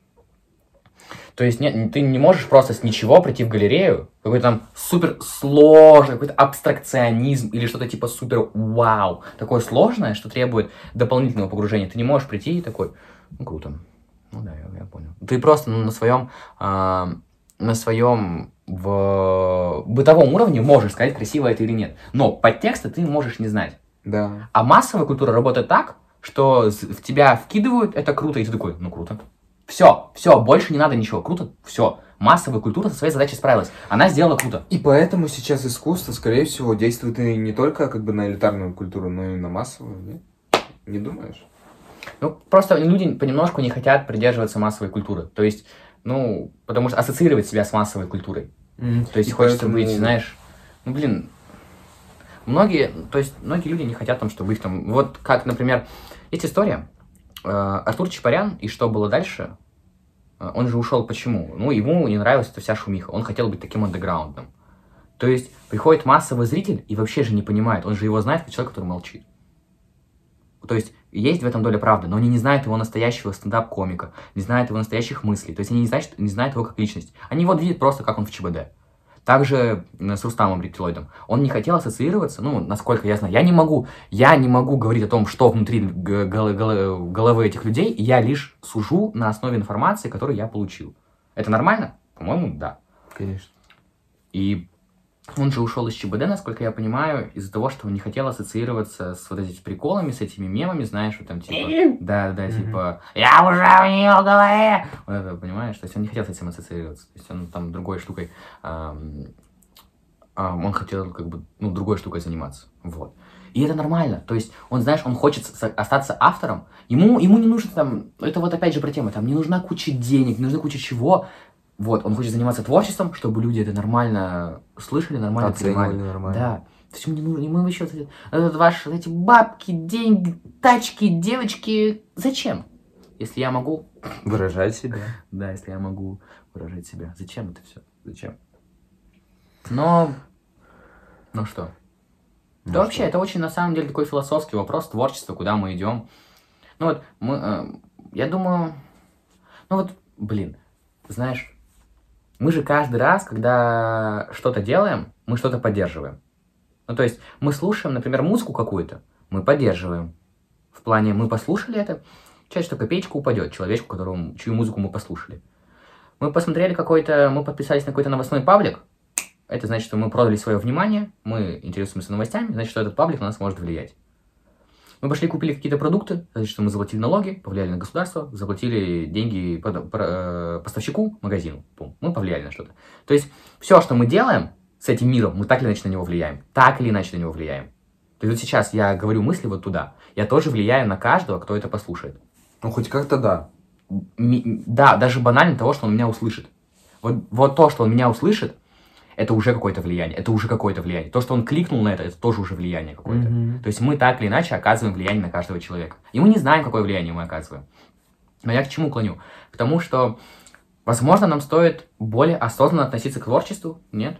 То есть не- ты не можешь просто с ничего прийти в галерею, какой-то там супер сложный, какой-то абстракционизм или что-то типа супер вау, такое сложное, что требует дополнительного погружения. Ты не можешь прийти и такой, ну круто, ну да, я, я понял. Ты просто ну, на своем, а, на своем в бытовом уровне можешь сказать, красиво это или нет. Но подтекста ты можешь не знать.
Да.
А массовая культура работает так, что в тебя вкидывают, это круто, и ты такой, ну круто. Все, все, больше не надо ничего, круто, все. Массовая культура со своей задачей справилась. Она сделала круто.
И поэтому сейчас искусство, скорее всего, действует и не только как бы на элитарную культуру, но и на массовую, нет? Не думаешь?
Ну, просто люди понемножку не хотят придерживаться массовой культуры. То есть, ну, потому что ассоциировать себя с массовой культурой. То есть
И
хочется
поэтому-
быть, знаешь, ну, блин, многие, то есть многие люди не хотят там, чтобы их там, вот как, например, есть история, э, Артур Чапарян, и что было дальше, Э, он же ушел почему? Ну, ему не нравилась эта вся шумиха, он хотел быть таким андеграундом. То есть приходит массовый зритель и вообще же не понимает, он же его знает как человек, который молчит. То есть есть в этом доля правды, но они не знают его настоящего стендап-комика, не знают его настоящих мыслей. То есть они не знают, не знают его как личность. Они его видят просто, как он в ЧБД. Также м, с Рустамом Рептилоидом. Он не хотел ассоциироваться, ну, насколько я знаю. Я не могу, я не могу говорить о том, что внутри головы этих людей, я лишь сужу на основе информации, которую я получил. Это нормально? По-моему, да.
Конечно.
И Он же ушел из ЧБД, насколько я понимаю, из-за того, что он не хотел ассоциироваться с вот этими приколами, с этими мемами, знаешь, вот там типа... Да, да, типа... Я уже в нее голове! Вот это, понимаешь? То есть он не хотел с этим ассоциироваться. То есть он там другой штукой... ам, он хотел как бы, ну, другой штукой заниматься. Вот. И это нормально. То есть он, знаешь, он хочет остаться автором. Ему, ему не нужно там... Это вот опять же про тему. Там не нужна куча денег, не нужна куча чего. Вот, он хочет заниматься творчеством, чтобы люди это нормально слышали, нормально
Оценивали
понимали.
нормально.
Да. То есть ему не нужно, вот эти, этот ваш, эти бабки, деньги, тачки, девочки. Зачем? Если я могу,
Выражать себя.
да, если я могу выражать себя. Зачем это все? Зачем? Но, ну что?
Ну
да вообще, это очень, на самом деле, такой философский вопрос творчества, куда мы идем. Ну вот, мы, э, я думаю, ну вот, блин, знаешь, мы же каждый раз, когда что-то делаем, мы что-то поддерживаем. Ну, то есть, мы слушаем, например, музыку какую-то, мы поддерживаем. В плане, мы послушали это, часть, что копеечка упадет человечку, которому, чью музыку мы послушали. Мы посмотрели какой-то, мы подписались на какой-то новостной паблик, это значит, что мы продали свое внимание, мы интересуемся новостями, значит, что этот паблик на нас может влиять. Мы пошли купили какие-то продукты, значит, что мы заплатили налоги, повлияли на государство, заплатили деньги про- э, поставщику, магазину. Пум. Мы повлияли на что-то. То есть, все, что мы делаем с этим миром, мы так или иначе на него влияем. Так или иначе на него влияем. То есть, вот сейчас я говорю мысли вот туда. Я тоже влияю на каждого, кто это послушает.
Ну, хоть как-то да.
Ми- да, даже банально того, что он меня услышит. Вот, вот то, что он меня услышит, это уже какое-то влияние. Это уже какое-то влияние. То, что он кликнул на это, это тоже уже влияние какое-то.
Мгм.
То есть мы так или иначе оказываем влияние на каждого человека. И мы не знаем, какое влияние мы оказываем. Но я к чему клоню? К тому, что, возможно, нам стоит более осознанно относиться к творчеству. Нет?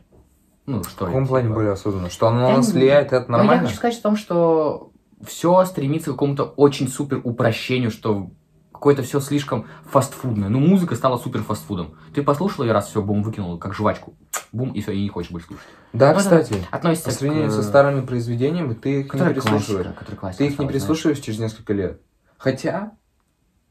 Ну, что
В каком
это,
плане
типа?
более осознанно? Что оно
Я
на нас
не-
влияет, это
Ну, я
нормально?
хочу сказать о том, что все стремится к какому-то очень супер упрощению, что какое-то все слишком фастфудное. Ну, музыка стала супер фастфудом. Ты послушал ее раз, все, бум, выкинул, как жвачку. Бум, и все, и не хочешь больше слушать.
Да,
Ну,
кстати.
Относится
По сравнению
к...
со старыми произведениями, ты их не
Которые
переслушиваешь.
классика, классика
Ты их не переслушиваешь через несколько лет. Хотя,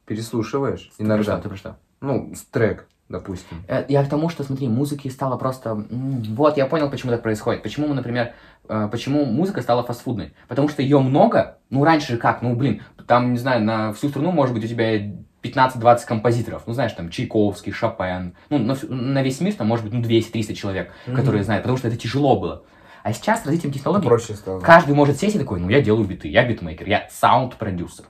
переслушиваешь
Ты
иногда.
ты про что?
Ну, трек, допустим.
Э, Я к тому, что, смотри, музыки стало просто... Вот, я понял, почему так происходит. Почему мы, например, э, почему музыка стала фастфудной. Потому что ее много. Ну, раньше же как? Ну, блин, там, не знаю, на всю страну, может быть, у тебя 15-20 композиторов. Ну, знаешь, там, Чайковский, Шопен. Ну, на, на весь мир там, может быть, ну, 200-300 человек,
Мгм.
которые знают. Потому что это тяжело было. А сейчас с развитием технологий
Проще стало.
каждый может сесть и такой, ну, я делаю биты, я битмейкер, я саунд-продюсер.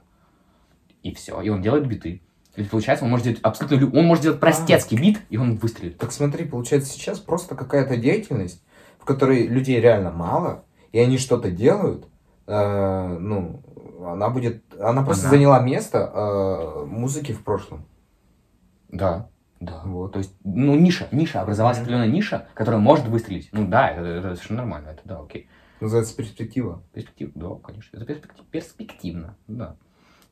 И все, и он делает биты. И получается, он может делать абсолютно... лю- Он может делать простецкий бит, и он выстрелит.
Так смотри, получается, сейчас просто какая-то деятельность, в которой людей реально мало, и они что-то делают, э, ну, она будет... Она просто
Ага.
заняла место э, музыки в прошлом.
Да, да.
Вот.
То есть, ну, ниша, ниша, образовалась определенная ниша, которая может выстрелить. Ну да, это, это совершенно нормально, это да, окей.
Называется перспектива.
Перспектив, да, конечно. Это перспектив- перспективно, да.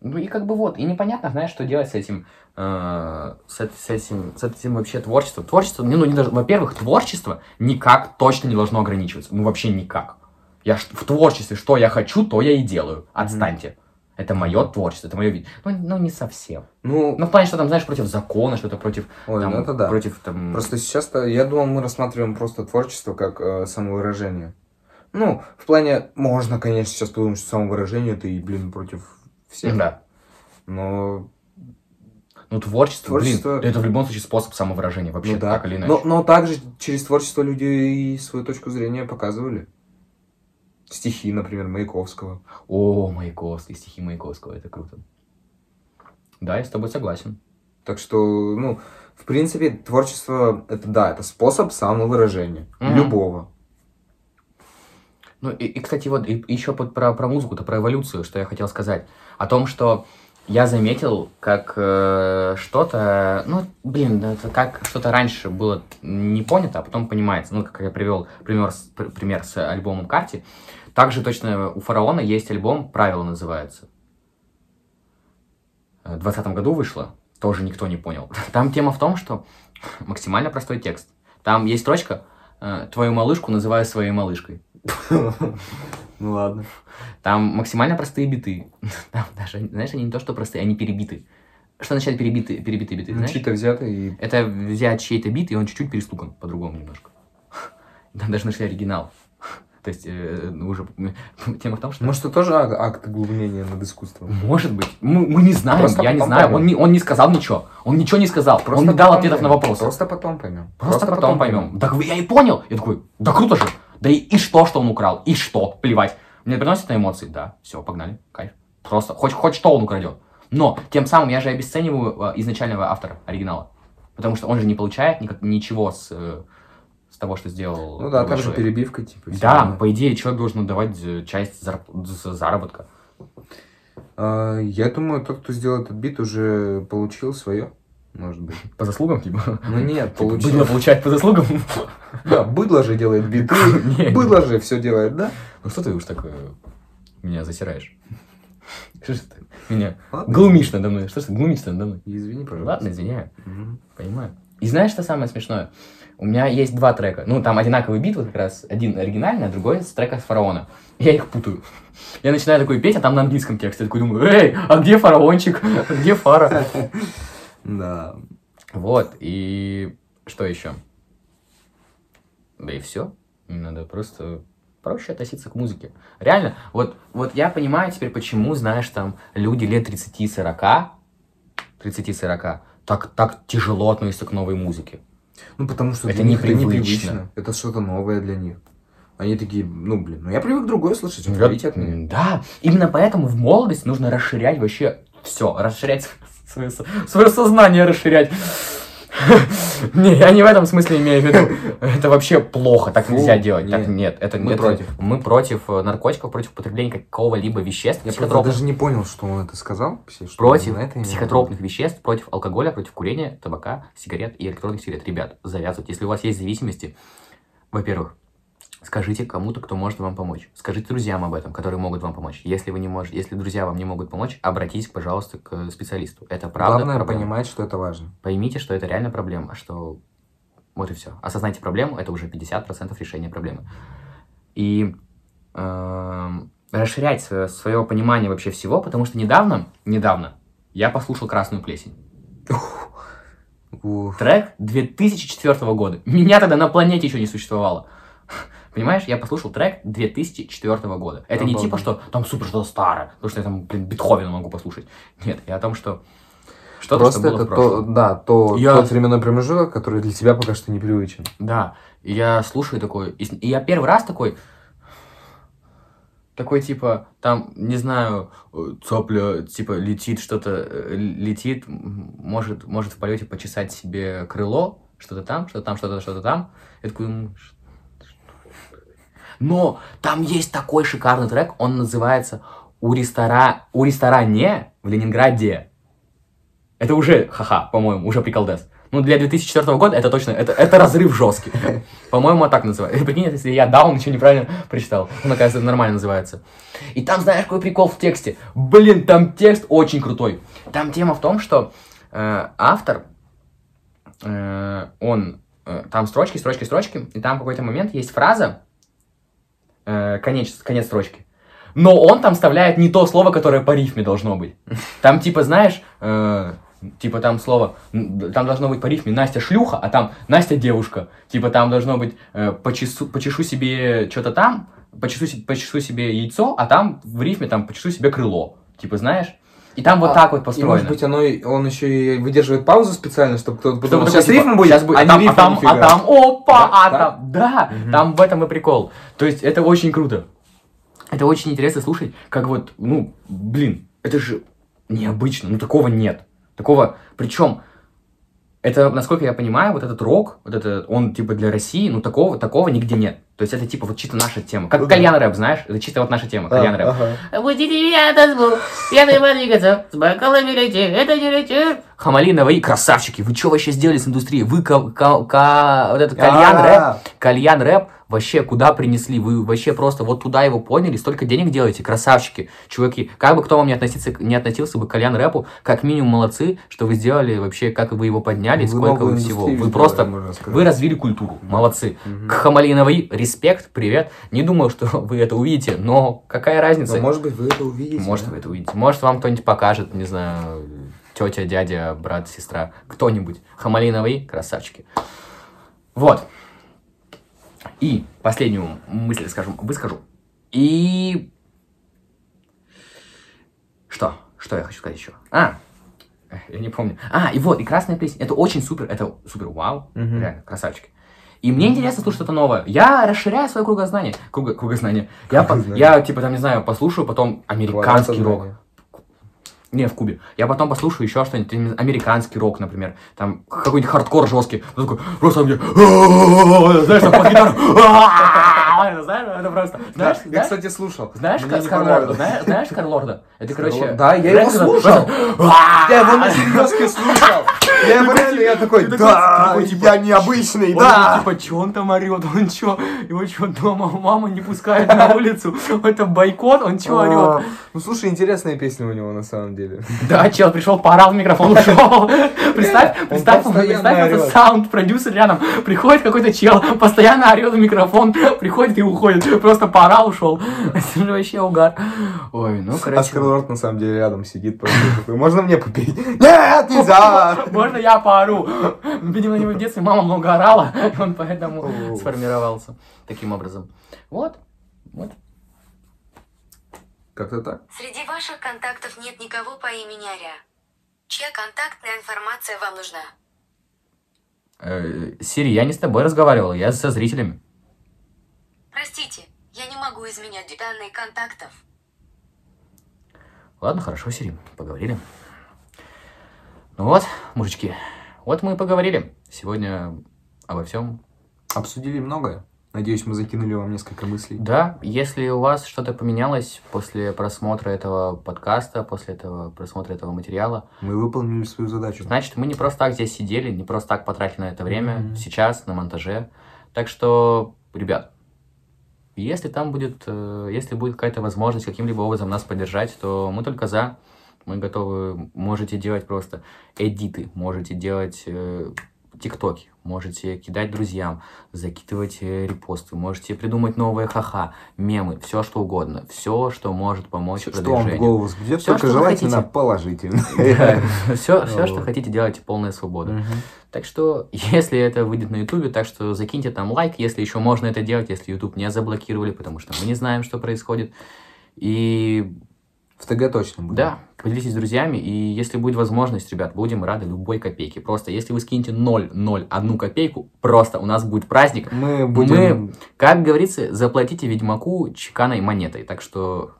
Ну и как бы вот, и непонятно, знаешь, что делать с этим, э, с, с этим, с этим вообще творчеством. Творчество, ну, не даже, во-первых, творчество никак точно не должно ограничиваться. Ну, вообще никак. Я в творчестве, что я хочу, то я и делаю. Отстаньте. Это мое творчество, это мое вид. Ну, ну, не совсем.
Ну,
Ну, в плане, что там, знаешь, против закона, что-то против,
ой,
там,
ну это да.
против, там...
Просто сейчас-то, я думал, мы рассматриваем просто творчество как э, самовыражение. Ну, в плане, можно, конечно, сейчас подумать, что самовыражение это и, блин, против всех.
Да.
Но,
Ну, творчество,
Творчество-
блин, это в любом случае способ самовыражения, вообще,
ну да.
так или иначе.
Но, но также через творчество люди и свою точку зрения показывали. Стихи, например, Маяковского.
О, Маяковский, стихи Маяковского, это круто. Да, я с тобой согласен.
Так что, ну, в принципе, творчество, это да, это способ самовыражения.
Мгм.
Любого.
Ну, и, и, кстати, вот и, еще под, про, про музыку-то, про эволюцию, что я хотел сказать. О том, что я заметил, как э, что-то, ну, блин, это как что-то раньше было не понято, а потом понимается. Ну, как я привел пример с, пр- пример с альбомом Карти. Также точно у Фараона есть альбом «Правила» называется. Э, В 2020 году вышло, тоже никто не понял. *laughs* Там тема в том, что *laughs* максимально простой текст. Там есть строчка э, «Твою малышку называю своей малышкой». *laughs*
Ну ладно.
Там максимально простые биты. *laughs* Там даже, знаешь, они не то, что простые, они перебиты. Что означает перебиты, перебитые биты,
Ну, чьи-то взято и...
Это взять чей-то бит, и он чуть-чуть перестукан по-другому немножко. *laughs* Да, даже нашли оригинал. То есть, э, ну, уже тема в том, что...
Может, это тоже ак- акт углубления над искусством?
Может быть. Мы, мы не знаем,
Просто
я не
потом
знаю.
поймем.
Он не, он не сказал ничего. Он ничего не сказал. он не дал
потом
ответов на
поймем.
вопросы.
Просто потом поймем.
Просто, потом поймем. Так вы- я и понял. Я такой, да круто же. Да и, и что, что он украл? И что? Плевать. Мне приносит на эмоции? Да. Все, погнали. Кайф. Просто хоть, хоть что он украдет. Но тем самым я же обесцениваю э, изначального автора оригинала. Потому что он же не получает никак, ничего с, э, с того, что сделал.
Ну да, там же перебивка, типа.
Да,
равно.
по идее, человек должен отдавать э, часть зарп- з- заработка.
А, Я думаю, тот, кто сделал этот бит, уже получил свое. Может быть.
По заслугам, типа?
Ну нет,
Быдло
получил.
получает по заслугам?
Да, быдло же делает биты. *laughs* Быдло же все делает, да?
Ну что ты уж так меня засираешь? Что ж ты меня
Ладно.
глумишь надо мной? Что ж ты глумишь надо мной?
Извини, пожалуйста.
Ладно, извиняю, понимаю. И знаешь, что самое смешное? У меня есть два трека. Ну, там одинаковый бит, вот как раз. Один оригинальный, а другой с трека с фараона. Я их путаю. Я начинаю такой петь, а там на английском тексте. Я такой думаю, эй, а где фараончик? Где фара? *laughs*
Да.
Вот, и что еще? Да и все. Надо просто проще относиться к музыке. Реально, вот, вот я понимаю теперь, почему, знаешь, там люди лет 30-40, 30-40, так, так тяжело относятся к новой музыке.
Ну, потому что
Это
них
непривычно.
Это что-то новое для них. Они такие, ну, блин, ну я привык другое слышать, отвалите от меня.
Да, именно поэтому в молодости нужно расширять вообще все, расширять свое, свое сознание, расширять. *laughs* Не, я не в этом смысле имею в виду. Это вообще плохо, так нельзя делать. Так
нет.
это
Мы против.
Мы против э, наркотиков, против употребления какого-либо веществ,
Я даже не понял, что он это сказал.
против психотропных веществ, против алкоголя, против курения, табака, сигарет и электронных сигарет. Ребят, завязывайте. Если у вас есть зависимости, во-первых, скажите кому-то, кто может вам помочь. Скажите друзьям об этом, которые могут вам помочь. Если вы не можете, если друзья вам не могут помочь, обратитесь, пожалуйста, к специалисту. Это правда.
Главное
проблема.
понимать, что это важно.
Поймите, что это реально проблема, что вот и все. Осознайте проблему, это уже 50% решения проблемы. И эм, расширять свое, понимание вообще всего, потому что недавно, недавно я послушал «Красную плесень».
Уф.
Трек 2004 года. Меня тогда на планете еще не существовало. Понимаешь, я послушал трек 2004 года. Это не
Обалдеть.
типа, что там супер что-то старое, потому что я там, блин, Бетховена могу послушать. Нет, я о том, что что-то,
Просто
что было
это
в
то, да, то,
Я-
тот временной промежуток, который для тебя пока что непривычен.
Да, и я слушаю такой, и, и я первый раз такой, такой типа, там, не знаю, э, цапля, типа, летит что-то, э, летит, может, может в полете почесать себе крыло, что-то там, что-то там, что-то, что-то там. Я такой? Но там есть такой шикарный трек, он называется «У, рестора... У ресторане в Ленинграде». Это уже, ха-ха, по-моему, уже приколдес. Ну, для 2004 года это точно, это, это разрыв жесткий. По-моему, так называется. Прикинь, если я даун, ничего неправильно прочитал. Ну, оказывается, нормально называется. И там, знаешь, какой прикол в тексте? Блин, там текст очень крутой. Там тема в том, что э, автор, э, он, э, там строчки, строчки, строчки, и там в какой-то момент есть фраза, э, конец, конец строчки. Но он там вставляет не то слово, которое по рифме должно быть. *laughs* Там типа, знаешь, э, типа там слово, там должно быть по рифме Настя шлюха, а там Настя девушка. Типа там должно быть э, почесу, почешу себе что-то там, почешу, се- почешу себе яйцо, а там в рифме там почешу себе крыло. Типа, знаешь? И там вот
А,
так вот
И
построено.
может быть оно, и- он еще и выдерживает паузу специально, чтобы кто-то подумал, сейчас
типа,
рифм будет,
щас будет,
а,
а, там, а,
рифм
там,
нифига.
а там, опа,
Да,
а
да?
там, да,
Мгм.
там в этом и прикол. То есть это очень круто. Это очень интересно слушать, как вот, ну, блин, это же необычно, ну такого нет. Такого, причем, это, насколько я понимаю, вот этот рок, вот это, он типа для России, ну такого, такого нигде нет. То есть это типа вот чисто наша тема. Как кальян рэп, знаешь? Это чисто вот наша тема, кальян рэп.
Ага.
Будете меня танцпол, пьяный двигаться, с бокалами лети, это не лети. Хамалиновые красавчики, вы что вообще сделали с индустрией? Вы ка- ка- ка- вот этот кальян рэп,
А,
кальян рэп вообще куда принесли? Вы вообще просто вот туда его поняли, столько денег делаете, красавчики, чуваки. Как бы кто вам не, относится, не относился бы к кальян рэпу, как минимум молодцы, что вы сделали вообще, как вы его подняли,
Вы
сколько вы всего. Вы просто, вы развили культуру, молодцы. К Хамалиновой респект, привет. Не думал, что *laughs* вы это увидите, но какая разница?
Но, может быть, вы это увидите.
Может,
да?
вы это увидите. Может, вам кто-нибудь покажет, не знаю, тетя, дядя, брат, сестра, кто-нибудь. Хамалиновые красавчики. Вот. И последнюю мысль скажу, выскажу. И... Что? Что я хочу сказать еще? А, я не помню. А, и вот, и красная песня. Это очень супер, это супер вау.
Мгм.
Реально, красавчики. И мне интересно слушать что-то новое. Я расширяю свое кругознание. Круго, кругознание. Я, по- я, типа, там, не знаю, послушаю потом американский рок. Не, в Кубе. Я потом послушаю еще что-нибудь, американский рок, например. Там какой-нибудь хардкор жесткий. Ну, такой, просто мне... *laughs* Знаешь, там под гитару. *laughs* Знаешь, это просто... Знаешь,
я, кстати, слушал.
знаешь, Скарлорда? Знаешь, Скарлорда? Это, короче...
Да, я его слушал. *laughs* Я его на серьезке слушал. Я его реально, я такой, да,
типа,
я необычный, да.
типа, чё он там орет? Он чё? Его чё, дома мама не пускает на улицу? Это бойкот? Он чё
А,
орет?
Ну, слушай, интересная песня у него на самом деле.
Да, чел пришел, поорал в микрофон, *laughs* ушел. Представь, представь, представь, это саунд-продюсер рядом. Приходит какой-то чел, постоянно орет в микрофон, приходит и уходит. Просто поорал, ушел. Это же вообще угар. Ой, ну,
А
короче.
Скарлорд на самом деле рядом сидит, можно мне попеть? Нет, нельзя! *laughs*
Можно я поору? Видимо, у него в детстве мама много орала, и он поэтому сформировался таким образом. Вот, вот.
Как-то так.
Среди ваших контактов нет никого по имени Аря. Чья контактная информация вам нужна?
Э, Сири, я не с тобой разговаривал, я со зрителями.
Простите, я не могу изменять данные контактов.
Ладно, хорошо, Сири, поговорили. Ну вот, мужички, вот мы и поговорили. Сегодня обо всем.
Обсудили многое. Надеюсь, мы закинули вам несколько мыслей.
Да, если у вас что-то поменялось после просмотра этого подкаста, после этого просмотра этого материала,
Мы выполнили свою задачу.
значит, мы не просто так здесь сидели, не просто так потратили на это время,
Мгм.
сейчас, на монтаже. Так что, ребят, если там будет, э, если будет какая-то возможность каким-либо образом нас поддержать, то мы только за. Мы готовы, можете делать просто эдиты, можете делать э, тиктоки, можете кидать друзьям, закидывать э, репосты, можете придумать новые ха-ха, мемы, все что угодно, все, что может помочь
Что вам в
продвижению.
голову взбредет,
Всё,
только
что
желательно
хотите.
положительно. *laughs*
Все, все, *laughs* что хотите, делайте полная свобода. Так что, *laughs* если это выйдет на Ютубе, так что закиньте там лайк, если еще можно это делать, если Ютуб не заблокировали, потому что мы не знаем, что происходит. И
В ТГ точно будет.
да, поделитесь с друзьями, и если будет возможность, ребят, будем рады любой копейке. Просто если вы скинете 0,01 копейку, просто у нас будет праздник.
Мы будем...
Как говорится, заплатите Ведьмаку чеканой монетой. Так что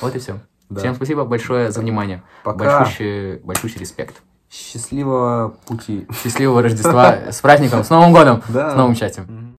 вот и все.
Да.
Всем спасибо большое за внимание.
Пока.
Большущий, большущий респект.
Счастливого пути.
Счастливого Рождества с праздником, с Новым годом, с новым счастьем.